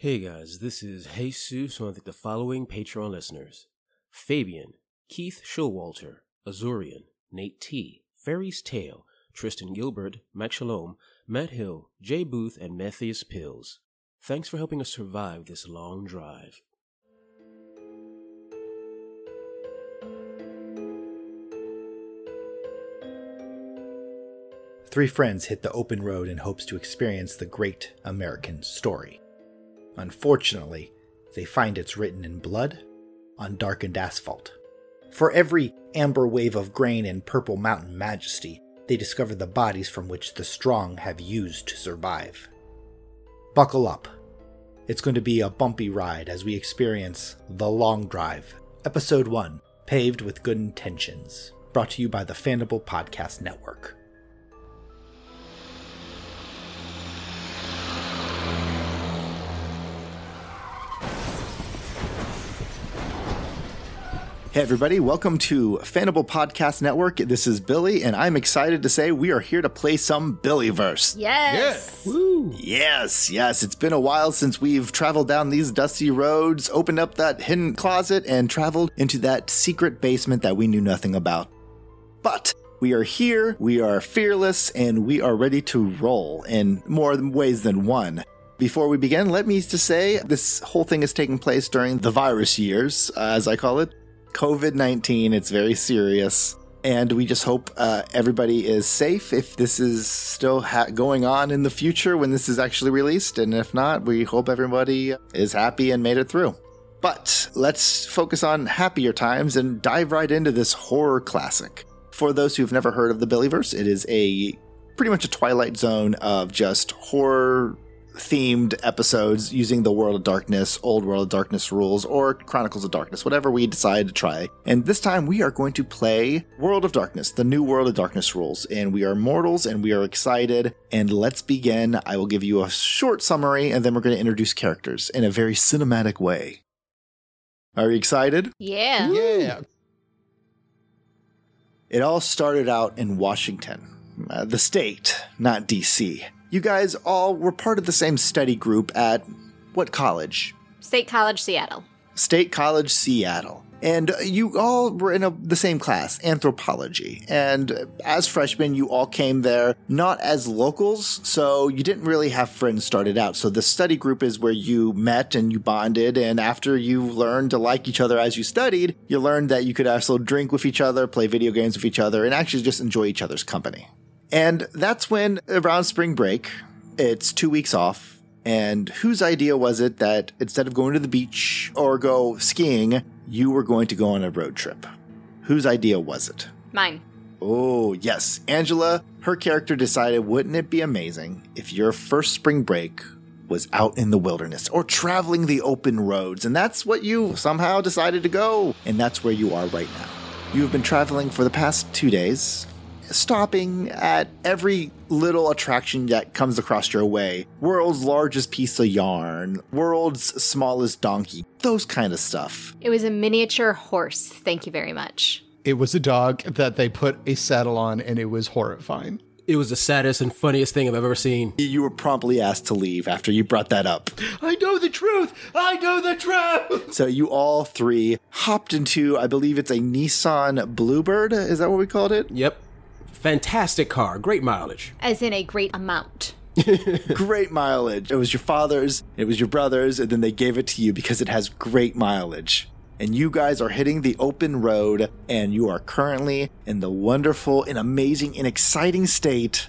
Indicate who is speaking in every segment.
Speaker 1: Hey guys, this is Jesus. Want the following Patreon listeners Fabian, Keith Showalter, Azurian, Nate T, Fairy's Tale, Tristan Gilbert, Max Shalom, Matt Hill, Jay Booth, and Matthias Pills. Thanks for helping us survive this long drive.
Speaker 2: Three friends hit the open road in hopes to experience the great American story. Unfortunately, they find it's written in blood on darkened asphalt. For every amber wave of grain and purple mountain majesty, they discover the bodies from which the strong have used to survive. Buckle up. It's going to be a bumpy ride as we experience The Long Drive, Episode 1 Paved with Good Intentions, brought to you by the Fandible Podcast Network. Hey, everybody, welcome to Fandible Podcast Network. This is Billy, and I'm excited to say we are here to play some Billyverse.
Speaker 3: Yes.
Speaker 1: Woo!
Speaker 2: Yes, yes, it's been a while since we've traveled down these dusty roads, opened up that hidden closet, and traveled into that secret basement that we knew nothing about. But we are here, we are fearless, and we are ready to roll in more ways than one. Before we begin, let me just say this whole thing is taking place during the virus years, uh, as I call it. COVID 19, it's very serious. And we just hope uh, everybody is safe if this is still ha- going on in the future when this is actually released. And if not, we hope everybody is happy and made it through. But let's focus on happier times and dive right into this horror classic. For those who've never heard of the Billyverse, it is a pretty much a Twilight Zone of just horror themed episodes using the World of Darkness, Old World of Darkness rules, or Chronicles of Darkness, whatever we decide to try. And this time we are going to play World of Darkness, the new World of Darkness rules. And we are mortals and we are excited. And let's begin. I will give you a short summary and then we're going to introduce characters in a very cinematic way. Are you excited?
Speaker 3: Yeah.
Speaker 4: Yeah.
Speaker 2: It all started out in Washington, uh, the state, not DC. You guys all were part of the same study group at what college?
Speaker 3: State College, Seattle.
Speaker 2: State College, Seattle. And uh, you all were in a, the same class, anthropology. And uh, as freshmen, you all came there not as locals, so you didn't really have friends started out. So the study group is where you met and you bonded. And after you learned to like each other as you studied, you learned that you could also drink with each other, play video games with each other, and actually just enjoy each other's company. And that's when, around spring break, it's two weeks off. And whose idea was it that instead of going to the beach or go skiing, you were going to go on a road trip? Whose idea was it?
Speaker 3: Mine.
Speaker 2: Oh, yes. Angela, her character decided wouldn't it be amazing if your first spring break was out in the wilderness or traveling the open roads? And that's what you somehow decided to go. And that's where you are right now. You have been traveling for the past two days, stopping at every little attraction that comes across your way. World's largest piece of yarn, world's smallest donkey, those kind of stuff.
Speaker 3: It was a miniature horse. Thank you very much.
Speaker 4: It was a dog that they put a saddle on, and it was horrifying.
Speaker 1: It was the saddest and funniest thing I've ever seen.
Speaker 2: You were promptly asked to leave after you brought that up.
Speaker 4: I know the truth. I know the truth.
Speaker 2: So you all three hopped into, I believe it's a Nissan Bluebird. Is that what we called it?
Speaker 1: Yep. Fantastic car. Great mileage.
Speaker 3: As in a great amount.
Speaker 2: great mileage. It was your father's, it was your brother's, and then they gave it to you because it has great mileage. And you guys are hitting the open road, and you are currently in the wonderful and amazing and exciting state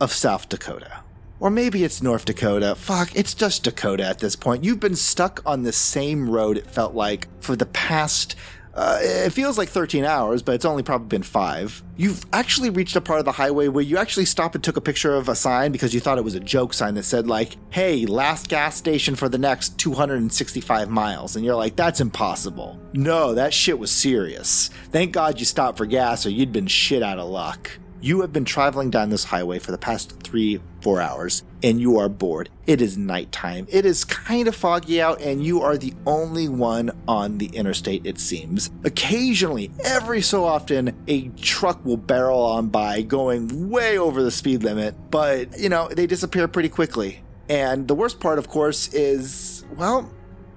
Speaker 2: of South Dakota. Or maybe it's North Dakota. Fuck, it's just Dakota at this point. You've been stuck on the same road, it felt like, for the past uh, it feels like 13 hours, but it's only probably been five. You've actually reached a part of the highway where you actually stopped and took a picture of a sign because you thought it was a joke sign that said, like, hey, last gas station for the next 265 miles. And you're like, that's impossible. No, that shit was serious. Thank God you stopped for gas or you'd been shit out of luck. You have been traveling down this highway for the past three, four hours, and you are bored. It is nighttime. It is kind of foggy out, and you are the only one on the interstate, it seems. Occasionally, every so often, a truck will barrel on by going way over the speed limit, but, you know, they disappear pretty quickly. And the worst part, of course, is, well,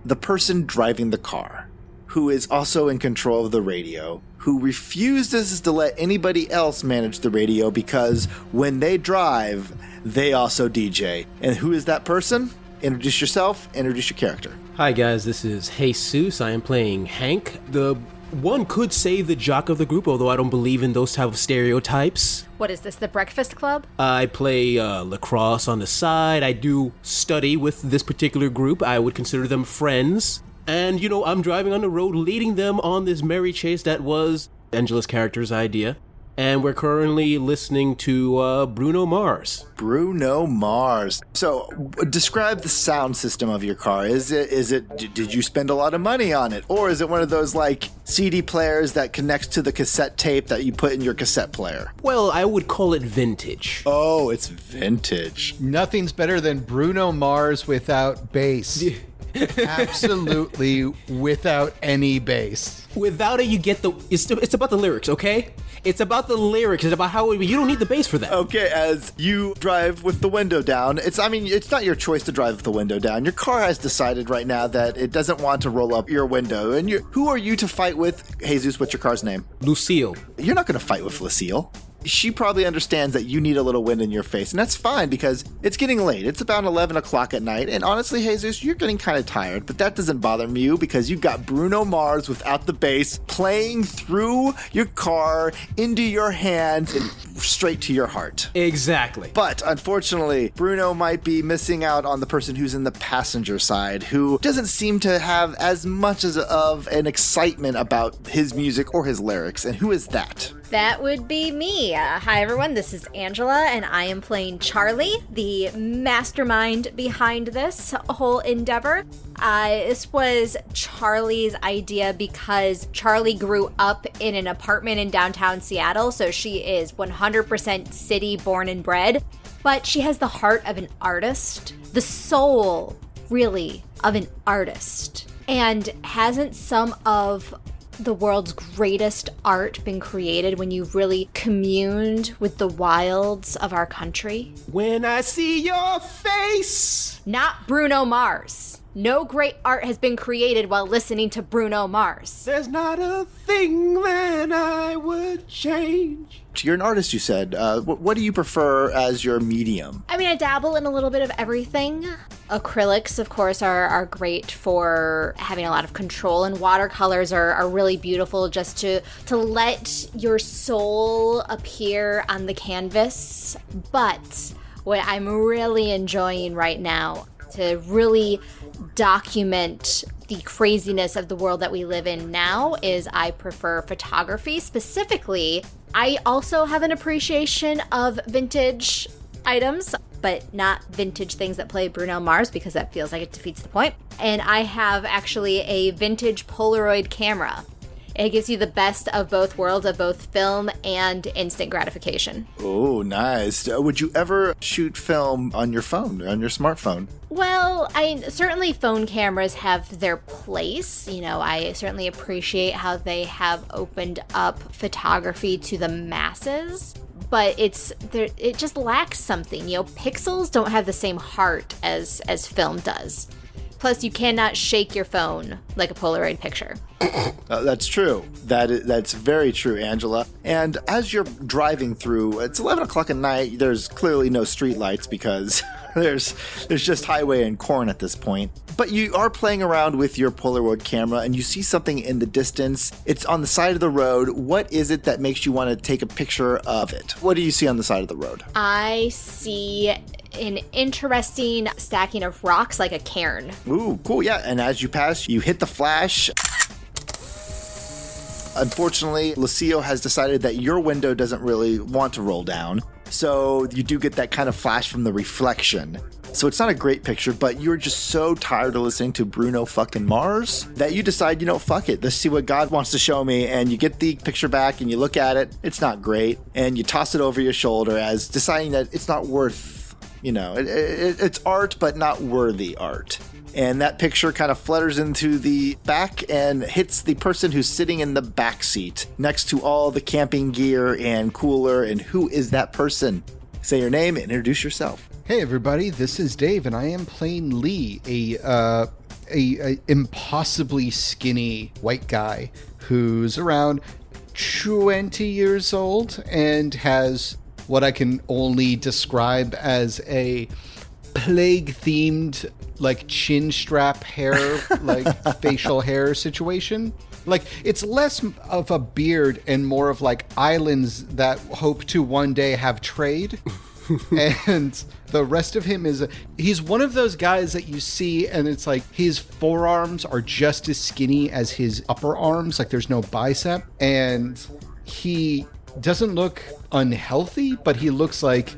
Speaker 2: the person driving the car, who is also in control of the radio, who refuses to let anybody else manage the radio because when they drive, they also DJ. And who is that person? Introduce yourself, introduce your character.
Speaker 1: Hi guys, this is Jesus. I am playing Hank, the one could say the jock of the group, although I don't believe in those type of stereotypes.
Speaker 3: What is this, the Breakfast Club?
Speaker 1: I play uh, lacrosse on the side. I do study with this particular group. I would consider them friends. And, you know, I'm driving on the road, leading them on this merry chase that was Angela's character's idea. And we're currently listening to uh, Bruno Mars.
Speaker 2: Bruno Mars. So, w- describe the sound system of your car. Is it is it d- did you spend a lot of money on it or is it one of those like CD players that connects to the cassette tape that you put in your cassette player?
Speaker 1: Well, I would call it vintage.
Speaker 2: Oh, it's vintage.
Speaker 4: Nothing's better than Bruno Mars without bass. Absolutely without any bass.
Speaker 1: Without it, you get the. It's, it's about the lyrics, okay? It's about the lyrics. It's about how it, you don't need the bass for that.
Speaker 2: Okay, as you drive with the window down, it's I mean, it's not your choice to drive with the window down. Your car has decided right now that it doesn't want to roll up your window. And you who are you to fight with? Jesus, what's your car's name?
Speaker 1: Lucille.
Speaker 2: You're not going to fight with Lucille. She probably understands that you need a little wind in your face, and that's fine because it's getting late. It's about 11 o'clock at night, and honestly, Jesus, you're getting kind of tired, but that doesn't bother you because you've got Bruno Mars without the bass playing through your car into your hands and straight to your heart.
Speaker 1: Exactly.
Speaker 2: But unfortunately, Bruno might be missing out on the person who's in the passenger side, who doesn't seem to have as much as of an excitement about his music or his lyrics. And who is that?
Speaker 3: That would be me. Uh, hi, everyone. This is Angela, and I am playing Charlie, the mastermind behind this whole endeavor. Uh, this was Charlie's idea because Charlie grew up in an apartment in downtown Seattle, so she is 100% city born and bred, but she has the heart of an artist, the soul, really, of an artist. And hasn't some of the world's greatest art been created when you've really communed with the wilds of our country?
Speaker 1: When I see your face.
Speaker 3: Not Bruno Mars. No great art has been created while listening to Bruno Mars.
Speaker 1: There's not a thing that I would change.
Speaker 2: You're an artist, you said. Uh, wh- what do you prefer as your medium?
Speaker 3: I mean, I dabble in a little bit of everything. Acrylics, of course, are, are great for having a lot of control, and watercolors are, are really beautiful just to, to let your soul appear on the canvas. But what I'm really enjoying right now to really document the craziness of the world that we live in now is I prefer photography. Specifically, I also have an appreciation of vintage items, but not vintage things that play Bruno Mars because that feels like it defeats the point. And I have actually a vintage Polaroid camera. It gives you the best of both worlds of both film and instant gratification.
Speaker 2: Oh, nice. Uh, would you ever shoot film on your phone, on your smartphone?
Speaker 3: Well, I certainly phone cameras have their place. You know, I certainly appreciate how they have opened up photography to the masses, but it's there it just lacks something. You know, pixels don't have the same heart as as film does. Plus, you cannot shake your phone like a Polaroid picture.
Speaker 2: Uh, that's true. That is, that's very true, Angela. And as you're driving through, it's 11 o'clock at night. There's clearly no streetlights because there's there's just highway and corn at this point. But you are playing around with your Polaroid camera and you see something in the distance. It's on the side of the road. What is it that makes you want to take a picture of it? What do you see on the side of the road?
Speaker 3: I see an interesting stacking of rocks like a cairn.
Speaker 2: Ooh, cool. Yeah. And as you pass, you hit the flash. Unfortunately, Lucio has decided that your window doesn't really want to roll down. So you do get that kind of flash from the reflection. So it's not a great picture, but you're just so tired of listening to Bruno fucking Mars that you decide, you know, fuck it. Let's see what God wants to show me. And you get the picture back and you look at it. It's not great. And you toss it over your shoulder as deciding that it's not worth, you know, it, it, it's art, but not worthy art and that picture kind of flutters into the back and hits the person who's sitting in the back seat next to all the camping gear and cooler. And who is that person? Say your name and introduce yourself.
Speaker 4: Hey everybody, this is Dave, and I am playing Lee, a uh, a, a impossibly skinny white guy who's around twenty years old and has what I can only describe as a plague themed like chin strap hair like facial hair situation. Like it's less of a beard and more of like islands that hope to one day have trade. And the rest of him is he's one of those guys that you see and it's like his forearms are just as skinny as his upper arms. Like there's no bicep. And he doesn't look unhealthy but he looks like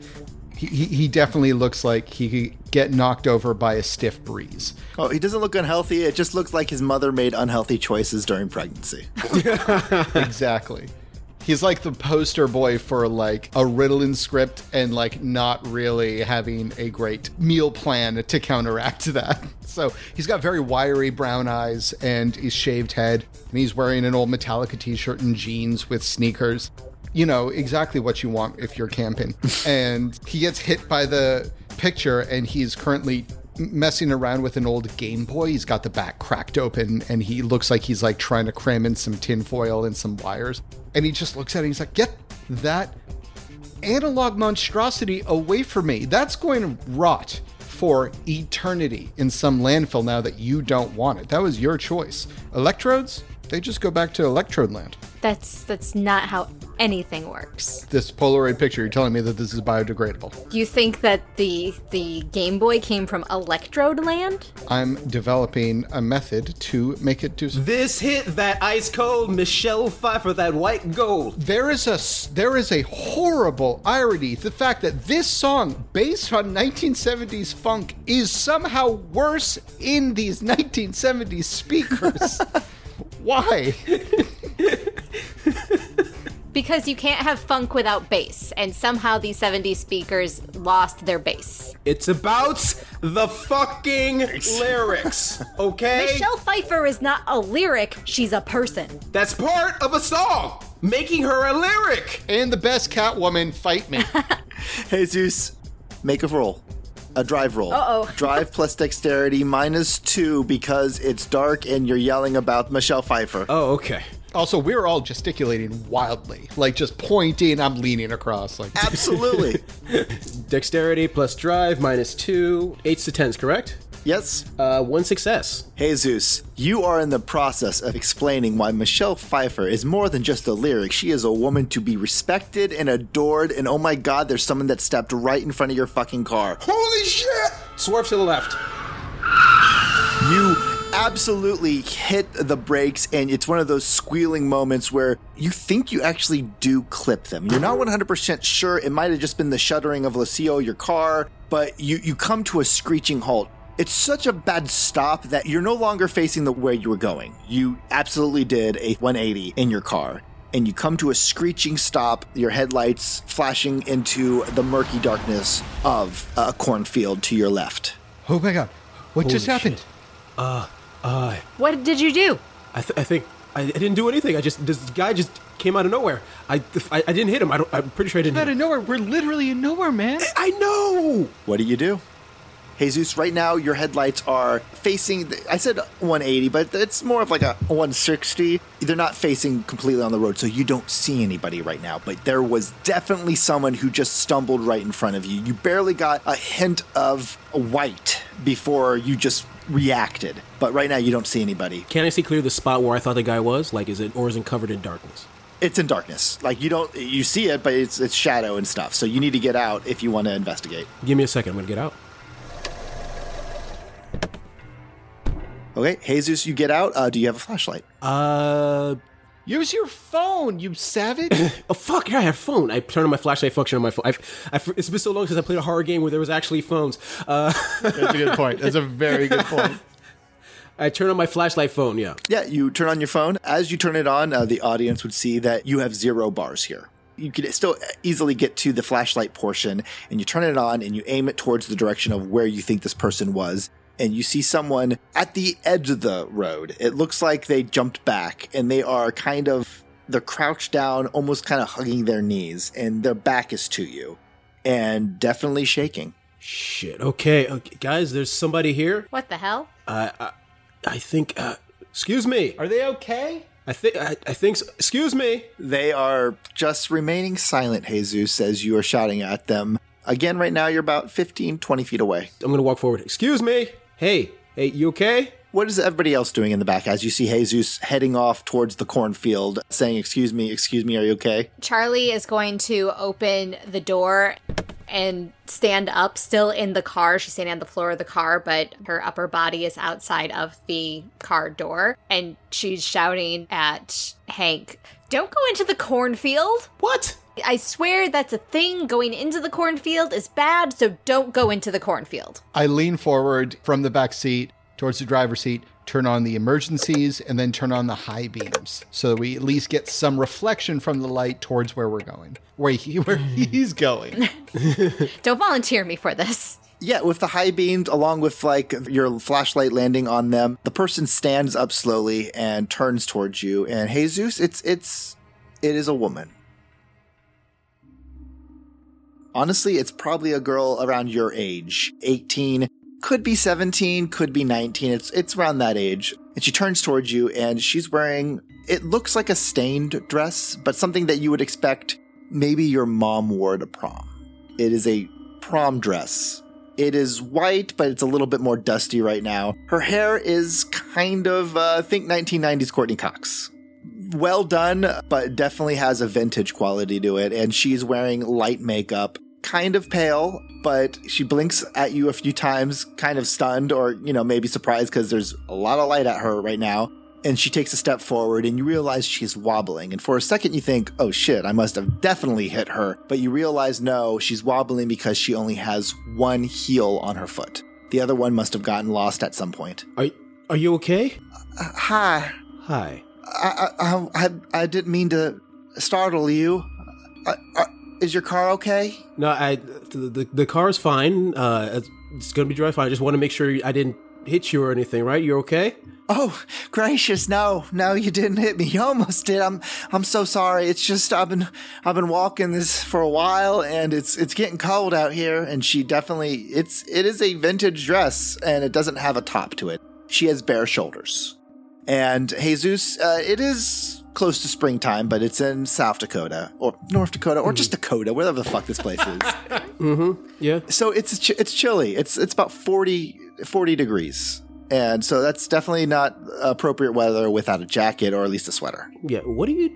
Speaker 4: he, he definitely looks like he could get knocked over by a stiff breeze.
Speaker 2: Oh, he doesn't look unhealthy. It just looks like his mother made unhealthy choices during pregnancy.
Speaker 4: exactly. He's like the poster boy for like a Ritalin script and like not really having a great meal plan to counteract that. So he's got very wiry brown eyes and he's shaved head and he's wearing an old Metallica t-shirt and jeans with sneakers. You know exactly what you want if you're camping. and he gets hit by the picture and he's currently messing around with an old Game Boy. He's got the back cracked open and he looks like he's like trying to cram in some tinfoil and some wires. And he just looks at it and he's like, Get that analog monstrosity away from me. That's going to rot for eternity in some landfill now that you don't want it. That was your choice. Electrodes, they just go back to electrode land.
Speaker 3: That's that's not how anything works.
Speaker 4: This Polaroid picture, you're telling me that this is biodegradable.
Speaker 3: You think that the the Game Boy came from Electrode Land?
Speaker 4: I'm developing a method to make it do.
Speaker 1: This hit that ice cold Michelle Pfeiffer, that white gold.
Speaker 4: There is a there is a horrible irony. The fact that this song, based on 1970s funk, is somehow worse in these 1970s speakers. Why?
Speaker 3: Because you can't have funk without bass, and somehow these 70s speakers lost their bass.
Speaker 1: It's about the fucking lyrics, okay?
Speaker 3: Michelle Pfeiffer is not a lyric, she's a person.
Speaker 1: That's part of a song, making her a lyric.
Speaker 4: And the best Catwoman, fight me.
Speaker 2: Jesus, make a roll. A drive roll.
Speaker 3: Uh-oh.
Speaker 2: Drive plus dexterity minus two because it's dark and you're yelling about Michelle Pfeiffer.
Speaker 1: Oh, okay.
Speaker 4: Also, we're all gesticulating wildly, like just pointing. I'm leaning across, like
Speaker 2: Absolutely.
Speaker 1: Dexterity plus drive minus two. Eights to tens, correct?
Speaker 2: Yes.
Speaker 1: Uh, one success.
Speaker 2: Jesus, you are in the process of explaining why Michelle Pfeiffer is more than just a lyric. She is a woman to be respected and adored, and oh my god, there's someone that stepped right in front of your fucking car.
Speaker 1: Holy shit! Swerve to the left.
Speaker 2: You absolutely hit the brakes, and it's one of those squealing moments where you think you actually do clip them. You're not 100% sure. It might have just been the shuddering of Lucio, your car, but you, you come to a screeching halt. It's such a bad stop that you're no longer facing the way you were going. You absolutely did a 180 in your car. And you come to a screeching stop, your headlights flashing into the murky darkness of a cornfield to your left.
Speaker 4: oh my god, what just happened?
Speaker 1: shit. Uh, uh,
Speaker 3: What did you do?
Speaker 1: I, th- I think I, I didn't do anything. I just this guy just came out of nowhere. I I, I didn't hit him. I don't, I'm pretty sure I didn't.
Speaker 4: Out of nowhere, we're literally in nowhere, man.
Speaker 1: I know.
Speaker 2: What do you do? Jesus, right now your headlights are facing, I said 180, but it's more of like a 160. They're not facing completely on the road, so you don't see anybody right now. But there was definitely someone who just stumbled right in front of you. You barely got a hint of white before you just reacted. But right now you don't see anybody.
Speaker 1: Can I see clear the spot where I thought the guy was? Like, is it or is it covered in darkness?
Speaker 2: It's in darkness. Like you don't, you see it, but it's, it's shadow and stuff. So you need to get out if you want to investigate.
Speaker 1: Give me a second. I'm gonna get out.
Speaker 2: Okay, Jesus, you get out. Uh, do you have a flashlight?
Speaker 1: Uh,
Speaker 4: Use your phone, you savage.
Speaker 1: oh fuck! Yeah, I have a phone. I turn on my flashlight function on my phone. I've, I've, it's been so long since I played a horror game where there was actually phones. Uh,
Speaker 4: That's a good point. That's a very good point.
Speaker 1: I turn on my flashlight phone. Yeah.
Speaker 2: Yeah, you turn on your phone. As you turn it on, uh, the audience would see that you have zero bars here. You could still easily get to the flashlight portion, and you turn it on and you aim it towards the direction of where you think this person was. And you see someone at the edge of the road. It looks like they jumped back and they are kind of, they're crouched down, almost kind of hugging their knees, and their back is to you and definitely shaking.
Speaker 1: Shit. Okay, okay, guys. There's somebody here.
Speaker 3: What the hell?
Speaker 1: I I, I think. Uh, excuse me.
Speaker 4: Are they okay?
Speaker 1: I think. I, I think. So. Excuse me.
Speaker 2: They are just remaining silent, Jesus, as you are shouting at them. Again, right now, you're about 15, 20 feet away.
Speaker 1: I'm gonna walk forward. Excuse me. Hey. Hey. You okay?
Speaker 2: What is everybody else doing in the back as you see Jesus heading off towards the cornfield, saying, Excuse me, excuse me, are you okay?
Speaker 3: Charlie is going to open the door and stand up still in the car. She's standing on the floor of the car, but her upper body is outside of the car door. And she's shouting at Hank, Don't go into the cornfield.
Speaker 1: What?
Speaker 3: I swear that's a thing. Going into the cornfield is bad, so don't go into the cornfield.
Speaker 4: I lean forward from the back seat towards the driver's seat, turn on the emergencies, and then turn on the high beams so that we at least get some reflection from the light towards where we're going, where, he, where he's going.
Speaker 3: Don't volunteer me for this.
Speaker 2: Yeah, with the high beams, along with like your flashlight landing on them, the person stands up slowly and turns towards you. And Jesus, it's it's it is a woman. Honestly, it's probably a girl around your age, 18, could be 17, could be 19. It's it's around that age. And she turns towards you and she's wearing it looks like a stained dress, but something that you would expect maybe your mom wore to prom. It is a prom dress. It is white, but it's a little bit more dusty right now. Her hair is kind of, uh, think 1990s Courteney Cox. Well done, but definitely has a vintage quality to it. And she's wearing light makeup, kind of pale, but she blinks at you a few times, kind of stunned or, you know, maybe surprised because there's a lot of light at her right now and she takes a step forward and you realize she's wobbling. And for a second you think, oh shit, I must have definitely hit her. But you realize no, she's wobbling because she only has one heel on her foot. The other one must have gotten lost at some point.
Speaker 1: Are Are you okay?
Speaker 2: Uh, hi.
Speaker 1: Hi.
Speaker 2: I, I, I, I didn't mean to startle you. Uh, uh, is your car okay?
Speaker 1: No, I. The the, the car's fine. Uh, it's, it's gonna be dry fine. I just want to make sure I didn't hit you or anything. Right? You're okay?
Speaker 2: Oh, gracious, no, no, you didn't hit me. You almost did. I'm, I'm so sorry. It's just I've been, I've been walking this for a while, and it's, it's getting cold out here. And she definitely, it's, it is a vintage dress, and it doesn't have a top to it. She has bare shoulders. And Jesus, uh, it is close to springtime, but it's in South Dakota or North Dakota or just Dakota, wherever the fuck this place is.
Speaker 1: Yeah.
Speaker 2: so it's ch- it's chilly. It's it's about 40, 40 degrees. And so that's definitely not appropriate weather without a jacket or at least a sweater.
Speaker 1: Yeah. What do you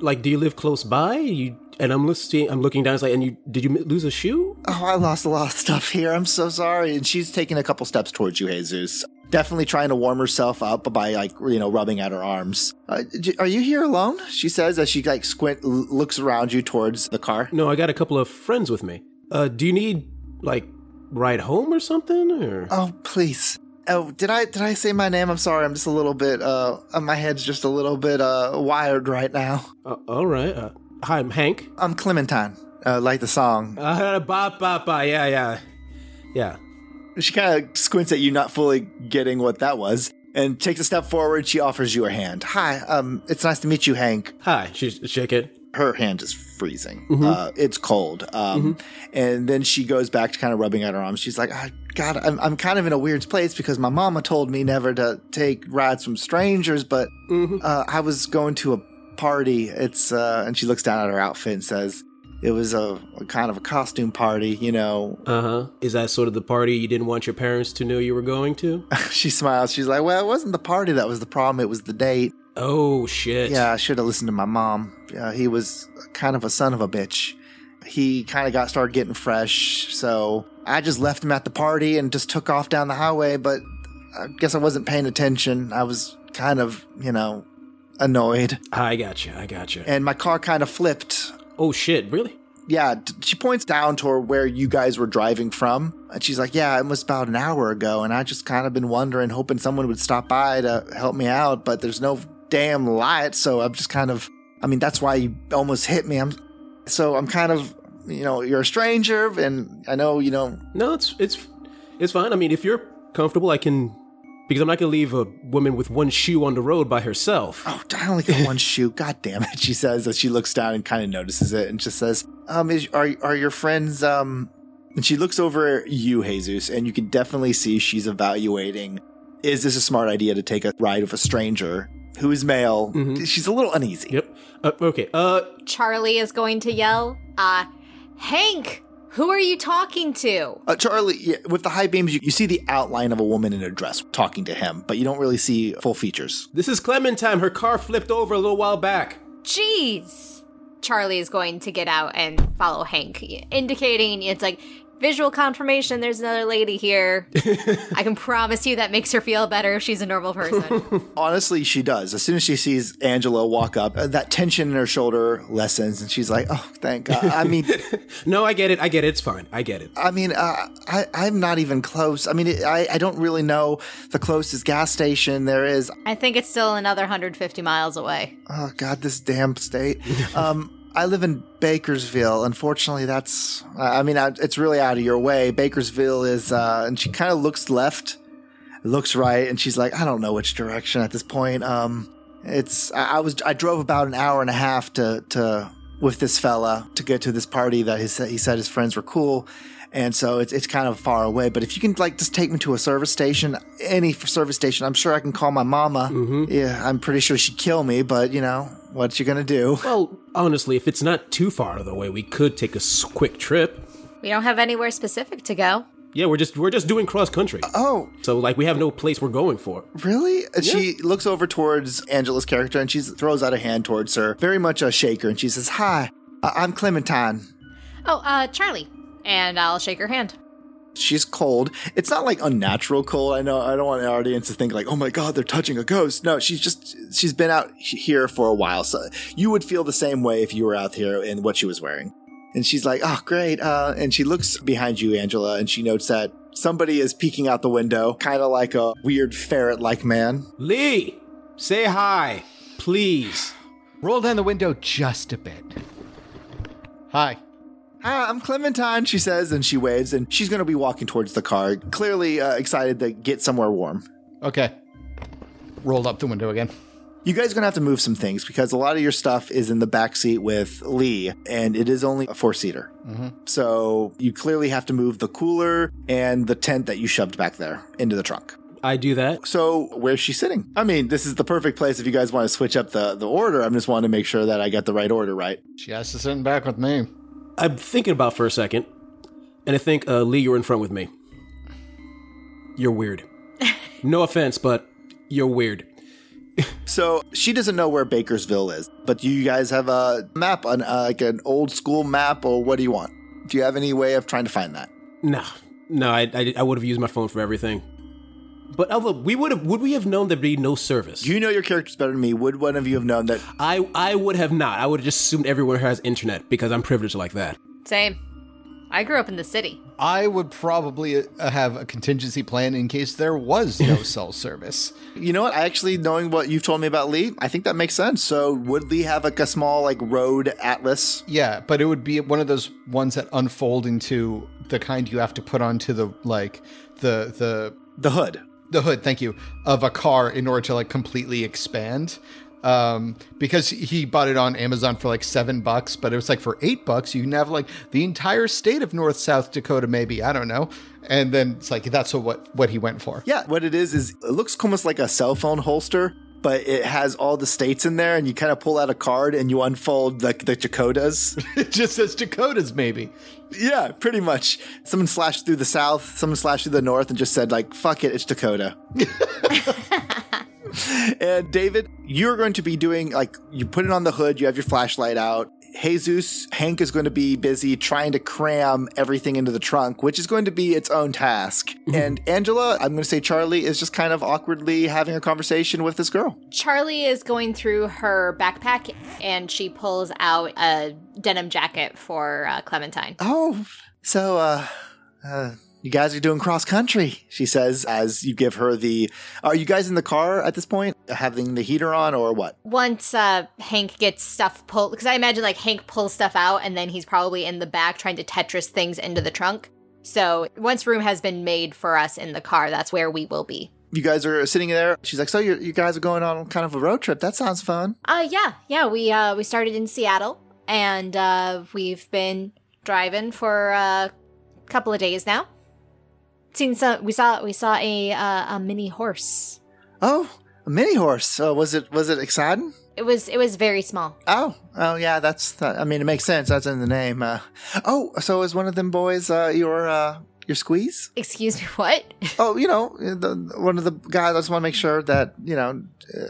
Speaker 1: like? Do you live close by? You and I'm listening. I'm looking down. It's like, and you did you lose a shoe?
Speaker 2: Oh, I lost a lot of stuff here. I'm so sorry. And she's taking a couple steps towards you, Jesus. Definitely trying to warm herself up by like you know rubbing at her arms. Uh, are you here alone? She says as she like squint looks around you towards the car.
Speaker 1: No, I got a couple of friends with me. Uh, do you need like ride home or something? Or
Speaker 2: Oh, please. Oh, did I did I say my name? I'm sorry. I'm just a little bit uh my head's just a little bit uh wired right now.
Speaker 1: uh, all right. Uh, hi, I'm Hank.
Speaker 2: I'm Clementine. Uh, like the song.
Speaker 1: Uh, ba ba ba. Yeah, yeah, yeah.
Speaker 2: She kind of squints at you, not fully getting what that was, and takes a step forward. She offers you her hand. Hi, um, it's nice to meet you, Hank.
Speaker 1: Hi. She's shake it.
Speaker 2: Her hand is freezing. Uh, it's cold. Um, and then she goes back to kind of rubbing at her arms. She's like, oh, God, I'm, I'm kind of in a weird place because my mama told me never to take rides from strangers, but uh, I was going to a party. It's uh, and she looks down at her outfit and says, "It was a, a kind of a costume party, you know."
Speaker 1: Uh huh. Is that sort of the party you didn't want your parents to know you were going to?
Speaker 2: she smiles. She's like, "Well, it wasn't the party that was the problem. It was the date."
Speaker 1: oh shit.
Speaker 2: Yeah, I should have listened to my mom. Uh, he was kind of a son of a bitch. He kind of got started getting fresh, so I just left him at the party and just took off down the highway. But I guess I wasn't paying attention. I was kind of, you know, annoyed,
Speaker 1: I got you. I got you.
Speaker 2: and my car kind of flipped.
Speaker 1: Oh shit. Really?
Speaker 2: Yeah, she points down toward where you guys were driving from, and she's like, "Yeah, it was about an hour ago, and I just kind of been wondering, hoping someone would stop by to help me out, but there's no damn light, so I'm just kind of, I mean, that's why you almost hit me. I'm, so I'm kind of, you know, you're a stranger, and I know you know,
Speaker 1: No, it's it's it's fine. I mean, if you're comfortable, I can because I'm not gonna leave a woman with one shoe on the road by herself.
Speaker 2: oh, I only got one shoe. God damn it, she says as she looks down and kind of notices it, and just says, "Um, is are are your friends um And she looks over at you, Jesus, and you can definitely see she's evaluating is this a smart idea to take a ride with a stranger who is male? She's a little uneasy.
Speaker 1: Yep. Uh, okay. Uh,
Speaker 3: Charlie is going to yell, uh, Hank, who are you talking to?
Speaker 2: Uh, Charlie, yeah, with the high beams, you, you see the outline of a woman in a dress talking to him, but you don't really see full features.
Speaker 1: this is Clementine. Her car flipped over a little while back.
Speaker 3: Jeez. Charlie is going to get out and follow Hank, indicating it's like visual confirmation there's another lady here. I can promise you that makes her feel better if she's a normal person.
Speaker 2: Honestly, she does. As soon as she sees Angela walk up, uh, that tension in her shoulder lessens, and she's like, "Oh, thank God." I mean,
Speaker 1: No, I get it. I get it. It's fine. I get it.
Speaker 2: I mean, uh, I, I'm not even close. I mean, it, I, I don't really know the closest gas station there is.
Speaker 3: I think it's still another 150 miles away.
Speaker 2: Oh God, this damn state. Um, I live in Bakersville. Unfortunately, that's. I mean, it's really out of your way. Bakersville is, uh, and she kind of looks left, looks right, and she's like, I don't know which direction at this point. Um, it's. I, I was. I drove about an hour and a half to to with this fella to get to this party that he said he said his friends were cool. And so it's it's kind of far away, but if you can like just take me to a service station, any service station, I'm sure I can call my mama. Yeah, I'm pretty sure she'd kill me, but you know what you gonna do?
Speaker 1: Well, honestly, if it's not too far out of the way, we could take a quick trip.
Speaker 3: We don't have anywhere specific to go.
Speaker 1: Yeah, we're just we're just doing cross country.
Speaker 2: Oh,
Speaker 1: So like we have no place we're going for.
Speaker 2: really? And She looks over towards Angela's character and she throws out a hand towards her, very much a shaker, and she says, "Hi, I- I'm Clementine."
Speaker 3: Oh, uh, Charlie. And I'll shake her hand.
Speaker 2: She's cold. It's not like unnatural cold. I know. I don't want the audience to think like, "Oh my god, they're touching a ghost." No, she's just she's been out here for a while, so you would feel the same way if you were out here in what she was wearing. And she's like, "Oh, great!" Uh, and she looks behind you, Angela, and she notes that somebody is peeking out the window, kind of like a weird ferret-like man.
Speaker 1: Lee, say hi, please.
Speaker 4: Roll down the window just a bit. Hi.
Speaker 2: Hi, I'm Clementine, she says, and she waves, and she's going to be walking towards the car, clearly uh, excited to get somewhere warm.
Speaker 4: Okay. Rolled up the window again.
Speaker 2: You guys are going to have to move some things because a lot of your stuff is in the back seat with Lee, and it is only a four seater. So you clearly have to move the cooler and the tent that you shoved back there into the trunk.
Speaker 1: I do that.
Speaker 2: So where's she sitting? I mean, this is the perfect place if you guys want to switch up the, the order. I'm just wanting to make sure that I got the right order right.
Speaker 4: She has to sit in back with me.
Speaker 1: I'm thinking about for a second, and I think uh, Lee, you're in front with me. You're weird. no offense, but you're weird.
Speaker 2: So she doesn't know where Bakersville is, but do you guys have a map, an, uh, like an old school map, or what do you want? Do you have any way of trying to find that?
Speaker 1: No, no, I, I, I would have used my phone for everything. But although we would have, would we have known there'd be no service?
Speaker 2: You know your characters better than me. Would one of you have known that?
Speaker 1: I, I would have not. I would have just assumed everyone has internet because I'm privileged like that.
Speaker 3: Same. I grew up in the city.
Speaker 4: I would probably uh, have a contingency plan in case there was no cell service.
Speaker 2: You know what? I actually, knowing what you've told me about Lee, I think that makes sense. So would Lee have like a small like road atlas?
Speaker 4: Yeah, but it would be one of those ones that unfold into the kind you have to put onto the like the the
Speaker 2: The hood.
Speaker 4: The hood, thank you, of a car in order to like completely expand. Um, because he bought it on Amazon for like seven bucks, but it was like for eight bucks, you can have like the entire state of North South Dakota, maybe I don't know. And then it's like that's what what he went for.
Speaker 2: Yeah, what it is is it looks almost like a cell phone holster, but it has all the states in there, and you kind of pull out a card and you unfold like the Dakotas.
Speaker 4: it just says Dakotas, maybe.
Speaker 2: yeah, pretty much. Someone slashed through the South, someone slashed through the North, and just said like, "Fuck it, it's Dakota." and David, you're going to be doing like you put it on the hood, you have your flashlight out. Jesus, Hank is going to be busy trying to cram everything into the trunk, which is going to be its own task. and Angela, I'm going to say Charlie is just kind of awkwardly having a conversation with this girl.
Speaker 3: Charlie is going through her backpack and she pulls out a denim jacket for uh, Clementine.
Speaker 2: Oh, so uh, uh you guys are doing cross country, she says as you give her the Are you guys in the car at this point having the heater on or what?
Speaker 3: Once uh, Hank gets stuff pulled, because I imagine like Hank pulls stuff out and then he's probably in the back trying to Tetris things into the trunk. So once room has been made for us in the car, that's where we will be.
Speaker 2: You guys are sitting there. She's like, "So you you guys are going on kind of a road trip. That sounds fun."
Speaker 3: Uh yeah, yeah. We uh we started in Seattle and uh we've been driving for a couple of days now. Seen some. We saw we saw a uh, a mini horse.
Speaker 2: Oh, a mini horse. Uh, was it was it exciting?
Speaker 3: It was it was very small.
Speaker 2: Oh, oh yeah, that's. That, I mean, it makes sense. That's in the name. Uh, oh, so is one of them boys uh, your uh, your squeeze?
Speaker 3: Excuse me, what?
Speaker 2: Oh, you know, the, one of the guys. I just want to make sure that you know,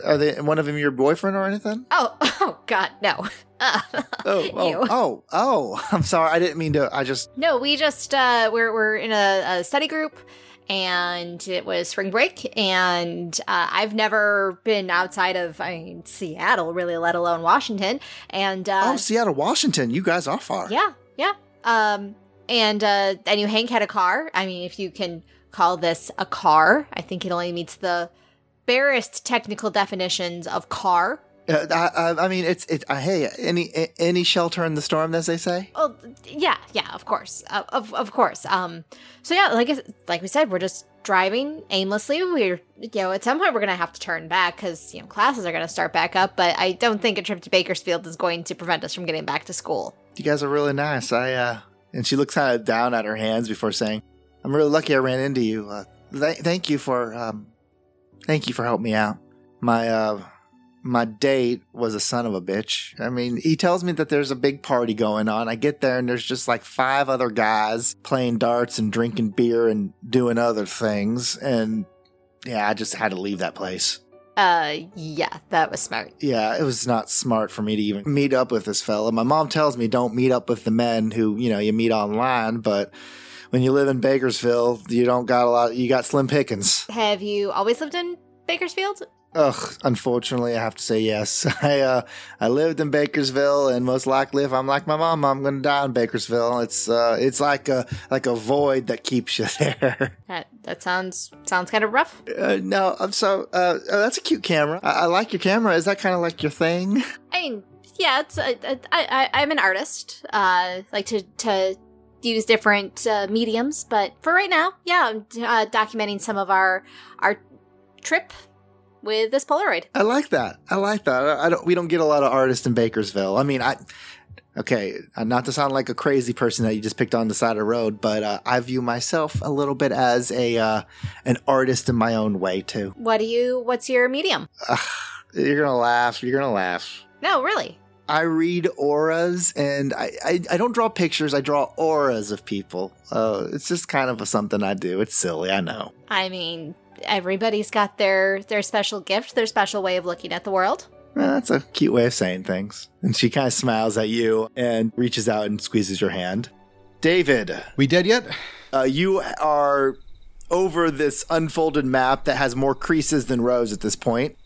Speaker 2: are they one of them your boyfriend or anything?
Speaker 3: Oh, oh God, no. Uh,
Speaker 2: Oh, oh, oh, oh! I'm sorry. I didn't mean to. I just.
Speaker 3: No, we just uh, we're we're in a, a study group, and it was spring break, and uh, I've never been outside of I mean Seattle, really, let alone Washington, and uh,
Speaker 2: oh, Seattle, Washington. You guys are far.
Speaker 3: yeah, yeah, um, and uh, I knew Hank had a car. I mean, if you can call this a car, I think it only meets the barest technical definitions of car.
Speaker 2: Uh, I, I, mean, it's it. Uh, hey, any any shelter in the storm, as they say.
Speaker 3: Oh, yeah, yeah, of course, uh, of of course. Um, so yeah, like I, like we said, we're just driving aimlessly. We're you know at some point we're gonna have to turn back because you know classes are gonna start back up. But I don't think a trip to Bakersfield is going to prevent us from getting back to school.
Speaker 2: You guys are really nice. I uh, and she looks kind of down at her hands before saying, "I'm really lucky I ran into you. Uh, th- thank you for um, thank you for helping me out. My uh, my date was a son of a bitch. I mean, he tells me that there's a big party going on. I get there and there's just like five other guys playing darts and drinking beer and doing other things. And yeah, I just had to leave that place.
Speaker 3: Uh, yeah, that was smart.
Speaker 2: Yeah, it was not smart for me to even meet up with this fella. My mom tells me don't meet up with the men who, you know, you meet online, but when you live in Bakersfield, you don't got a lot, you got slim pickings.
Speaker 3: Have you always lived in Bakersfield?
Speaker 2: Ugh, unfortunately, I have to say yes. I uh, I lived in Bakersville, and most likely, if I'm like my mom, I'm gonna die in Bakersville. It's uh, it's like a like a void that keeps you there.
Speaker 3: That that sounds sounds kind of rough.
Speaker 2: Uh, no, I'm so uh, oh, that's a cute camera. I, I like your camera. Is that kind of like your thing?
Speaker 3: I mean, yeah, it's uh, I, I I'm an artist. Uh, like to to use different uh, mediums, but for right now, yeah, I'm uh, documenting some of our our trip with this Polaroid.
Speaker 2: I like that. I like that. I, don't. We don't get a lot of artists in Bakersville. I mean, I. Okay, uh, not to sound like a crazy person that you just picked on the side of the road, but uh, I view myself a little bit as a uh, an artist in my own way too.
Speaker 3: What do you? What's your medium?
Speaker 2: Ugh, you're gonna laugh. You're gonna laugh.
Speaker 3: No, really.
Speaker 2: I read auras, and I, I, I don't draw pictures. I draw auras of people. Uh, it's just kind of a, something I do. It's silly, I know.
Speaker 3: I mean, everybody's got their their special gift, their special way of looking at the world.
Speaker 2: Eh, that's a cute way of saying things. And she kind of smiles at you and reaches out and squeezes your hand. David,
Speaker 4: We dead yet?
Speaker 2: uh, you are over this unfolded map that has more creases than rows at this point.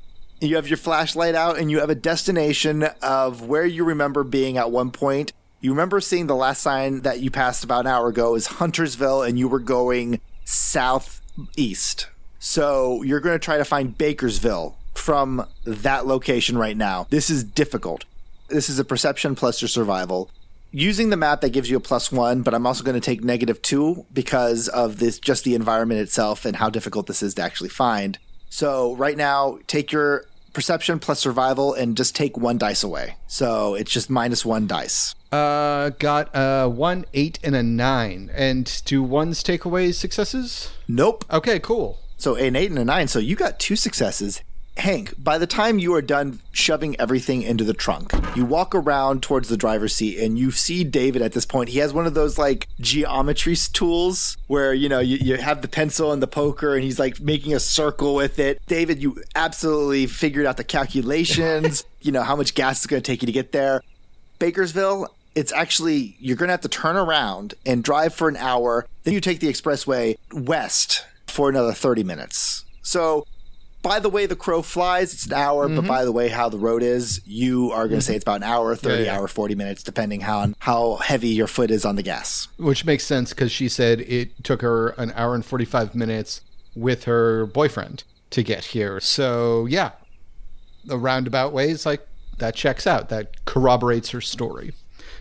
Speaker 2: You have your flashlight out and you have a destination of where you remember being at one point. You remember seeing the last sign that you passed about an hour ago is Huntersville and you were going southeast. So you're going to try to find Bakersville from that location right now. This is difficult. This is a perception plus your survival using the map that gives you a plus one, but I'm also going to take negative two because of this just the environment itself and how difficult this is to actually find. So right now, take your perception plus survival and just take one dice away. So it's just minus one dice.
Speaker 4: Uh, got a one, eight, and a nine. And do ones take away successes?
Speaker 2: Nope.
Speaker 4: Okay, cool.
Speaker 2: So an eight and a nine. So you got two successes. Hank, by the time you are done shoving everything into the trunk, you walk around towards the driver's seat and you see David at this point. He has one of those like geometry tools where, you know, you, you have the pencil and the poker and he's like making a circle with it. David, you absolutely figured out the calculations, you know, how much gas it's going to take you to get there. Bakersville, it's actually, you're going to have to turn around and drive for an hour. Then you take the expressway west for another 30 minutes. So, by the way the crow flies, it's an hour, but mm-hmm. by the way how the road is, you are going to mm-hmm. say it's about an hour, 30
Speaker 4: yeah.
Speaker 2: hour, 40 minutes, depending how, how heavy your foot is on the gas.
Speaker 4: Which makes sense because she said it took her an hour and 45 minutes with her boyfriend to get here. So, yeah, the roundabout ways, like that checks out. That corroborates her story.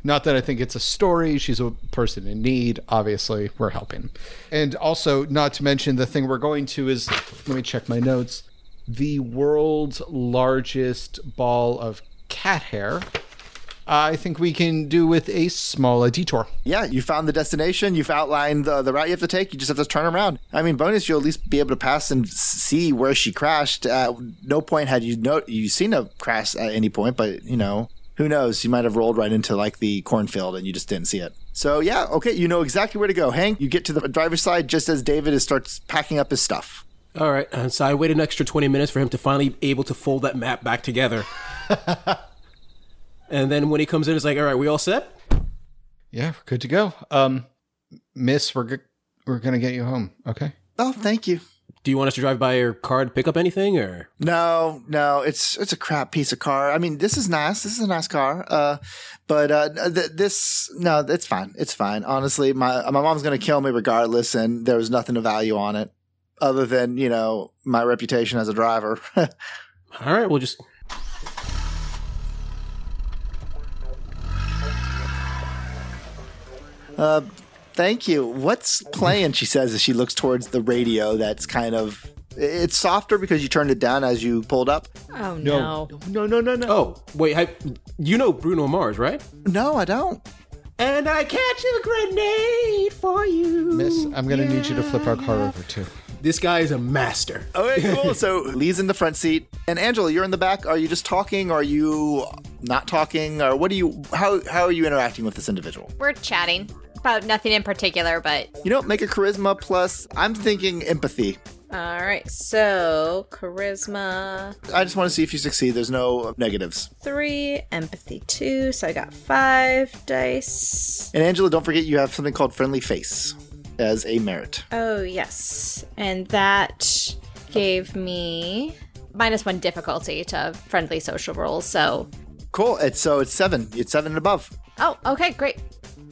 Speaker 4: Not that I think it's a story. She's a person in need. Obviously, we're helping. And also, not to mention, the thing we're going to is let me check my notes the world's largest ball of cat hair I think we can do with a small uh, detour.
Speaker 2: Yeah, you found the destination. You've outlined the, the route you have to take. You just have to turn around. I mean, bonus, you'll at least be able to pass and see where she crashed. At no point had you know you seen a crash at any point, but you know who knows? You might have rolled right into like the cornfield and you just didn't see it. So yeah, okay, you know exactly where to go. Hank, you get to the driver's side just as David is starts packing up his stuff.
Speaker 1: All right, and so I waited an extra 20 minutes for him to finally be able to fold that map back together. and then when he comes in, it's like, all right, we all set?
Speaker 4: Yeah, we're good to go. Um, Miss, we're g- we're gonna get you home. Okay.
Speaker 2: Oh, thank you.
Speaker 1: Do you want us to drive by your car to pick up anything, or
Speaker 2: No, no, it's it's a crap piece of car. I mean, this is nice. This is a nice car. Uh, but uh, th- this no, it's fine. It's fine. Honestly, my my mom's gonna kill me regardless, and there was nothing of value on it other than you know my reputation as a driver.
Speaker 1: all right, we'll just
Speaker 2: Uh, thank you. What's playing? She says as she looks towards the radio. That's kind of it's softer because you turned it down as you pulled up.
Speaker 3: Oh no.
Speaker 4: No, no, no, no.
Speaker 1: Oh, wait, I, you know Bruno Mars, right?
Speaker 2: No, I don't.
Speaker 1: And I catch a grenade for you.
Speaker 4: Miss, I'm gonna need you to flip our car over too.
Speaker 1: This guy is a master.
Speaker 2: Okay, cool. so Lee's in the front seat, and Angela, you're in the back. Are you just talking? Are you not talking? Or what do you? How how are you interacting with this individual?
Speaker 3: We're chatting about nothing in particular, but
Speaker 2: You know, make a charisma plus. I'm thinking empathy.
Speaker 3: all right. So charisma
Speaker 2: I just want to see if you succeed. There's no negatives.
Speaker 3: three, empathy two. So I got five dice.
Speaker 2: And Angela, don't forget you have something called friendly face as a merit.
Speaker 3: Oh yes, and that gave me minus one difficulty to friendly social roles. So
Speaker 2: Cool. It's so it's seven. It's seven and above.
Speaker 3: oh, okay, great.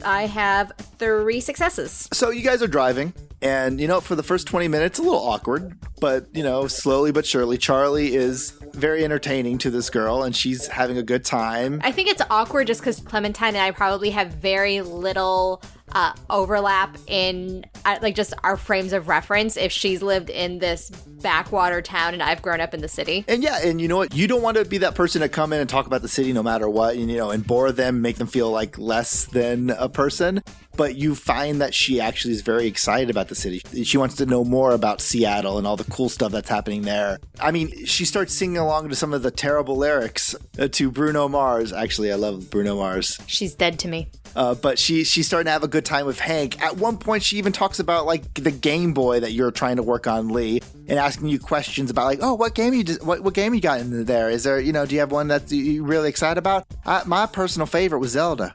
Speaker 3: I have three successes.
Speaker 2: So you guys are driving, and you know, for the first 20 minutes, a little awkward, but you know, slowly but surely, Charlie is very entertaining to this girl, and she's having a good time.
Speaker 3: I think it's awkward just because Clementine and I probably have very little uh, overlap in uh, like just our frames of reference. If she's lived in this backwater town and I've grown up in the city,
Speaker 2: And yeah, and you know what? You don't want to be that person to come in and talk about the city no matter what, and you know, and bore them, make them feel like less than a person. But you find that she actually is very excited about the city. She wants to know more about Seattle and all the cool stuff that's happening there. I mean, she starts singing along to some of the terrible lyrics uh, to Bruno Mars. Actually, I love Bruno Mars.
Speaker 3: she's dead to me.
Speaker 2: Uh, but she she's starting to have a good time with Hank. At one point, she even talks about like the Game Boy that you're trying to work on, Lee, and asking you questions about like, oh, what game you what what game you got in there? Is there you know, do you have one that you really excited about? Uh, my personal favorite was Zelda.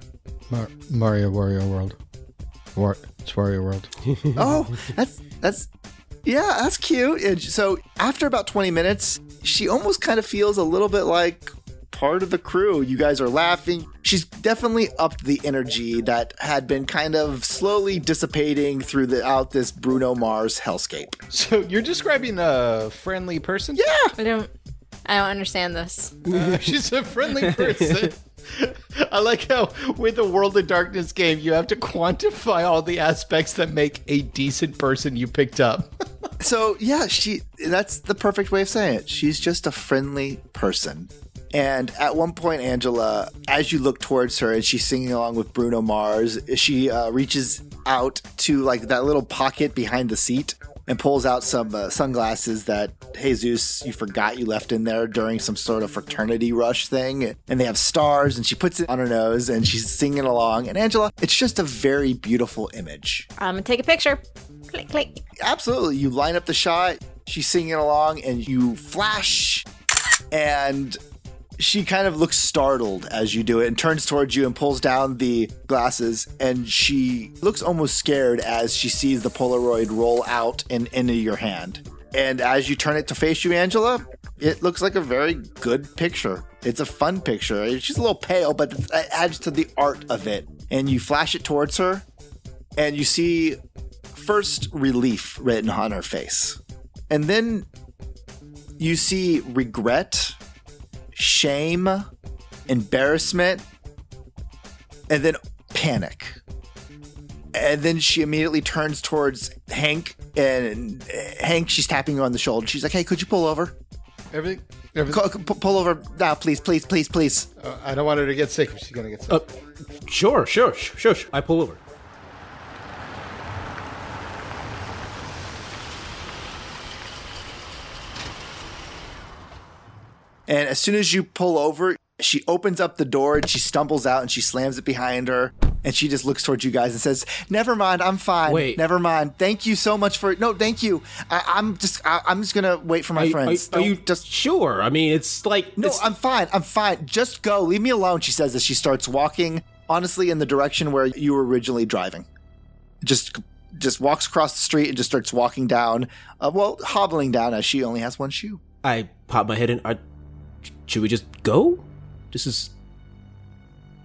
Speaker 4: Mar- Mario Wario World. War- it's Wario World.
Speaker 2: oh, that's that's yeah, that's cute. And so after about 20 minutes, she almost kind of feels a little bit like part of the crew. You guys are laughing. She's definitely upped the energy that had been kind of slowly dissipating throughout this Bruno Mars hellscape.
Speaker 4: So you're describing a friendly person?
Speaker 2: Yeah.
Speaker 3: I don't. I don't understand this.
Speaker 4: Uh, she's a friendly person. I like how with the World of Darkness game, you have to quantify all the aspects that make a decent person you picked up.
Speaker 2: So yeah, she that's the perfect way of saying it. She's just a friendly person. And at one point, Angela, as you look towards her and she's singing along with Bruno Mars, she uh, reaches out to like that little pocket behind the seat and pulls out some uh, sunglasses that Jesus you forgot you left in there during some sort of fraternity rush thing. And they have stars, and she puts it on her nose and she's singing along. And Angela, it's just a very beautiful image.
Speaker 3: I'm gonna take a picture. Click, click.
Speaker 2: Absolutely. You line up the shot, she's singing along, and you flash, and she kind of looks startled as you do it and turns towards you and pulls down the glasses. And she looks almost scared as she sees the Polaroid roll out and into your hand. And as you turn it to face you, Angela, it looks like a very good picture. It's a fun picture. She's a little pale, but it adds to the art of it. And you flash it towards her, and you see first relief written on her face. And then you see regret, shame, embarrassment, and then panic. And then she immediately turns towards Hank, and Hank, she's tapping you on the shoulder. She's like, "Hey, could you pull over?"
Speaker 4: Everything. everything
Speaker 2: Co- pu- pull over now, please, please, please, please.
Speaker 4: uh, I don't want her to get sick she's gonna get sick.
Speaker 1: Uh, sure, sure, sh- sure. sh- I pull over.
Speaker 2: And as soon as you pull over, she opens up the door and she stumbles out and she slams it behind her. And she just looks towards you guys and says, "Never mind, I'm fine.
Speaker 1: Wait.
Speaker 2: never mind. Thank you so much for no, thank you. I, I'm just, I, I'm just gonna wait for my
Speaker 1: Are,
Speaker 2: friends.
Speaker 1: are, are you
Speaker 2: just
Speaker 1: sure? I mean, it's like
Speaker 2: no,
Speaker 1: it's-
Speaker 2: I'm fine. I'm fine. Just go. Leave me alone." She says as she starts walking, honestly, in the direction where you were originally driving. Just, just walks across the street and just starts walking down. Uh, well, hobbling down as she only has one shoe.
Speaker 1: I pop my head in. I, should we just go? This is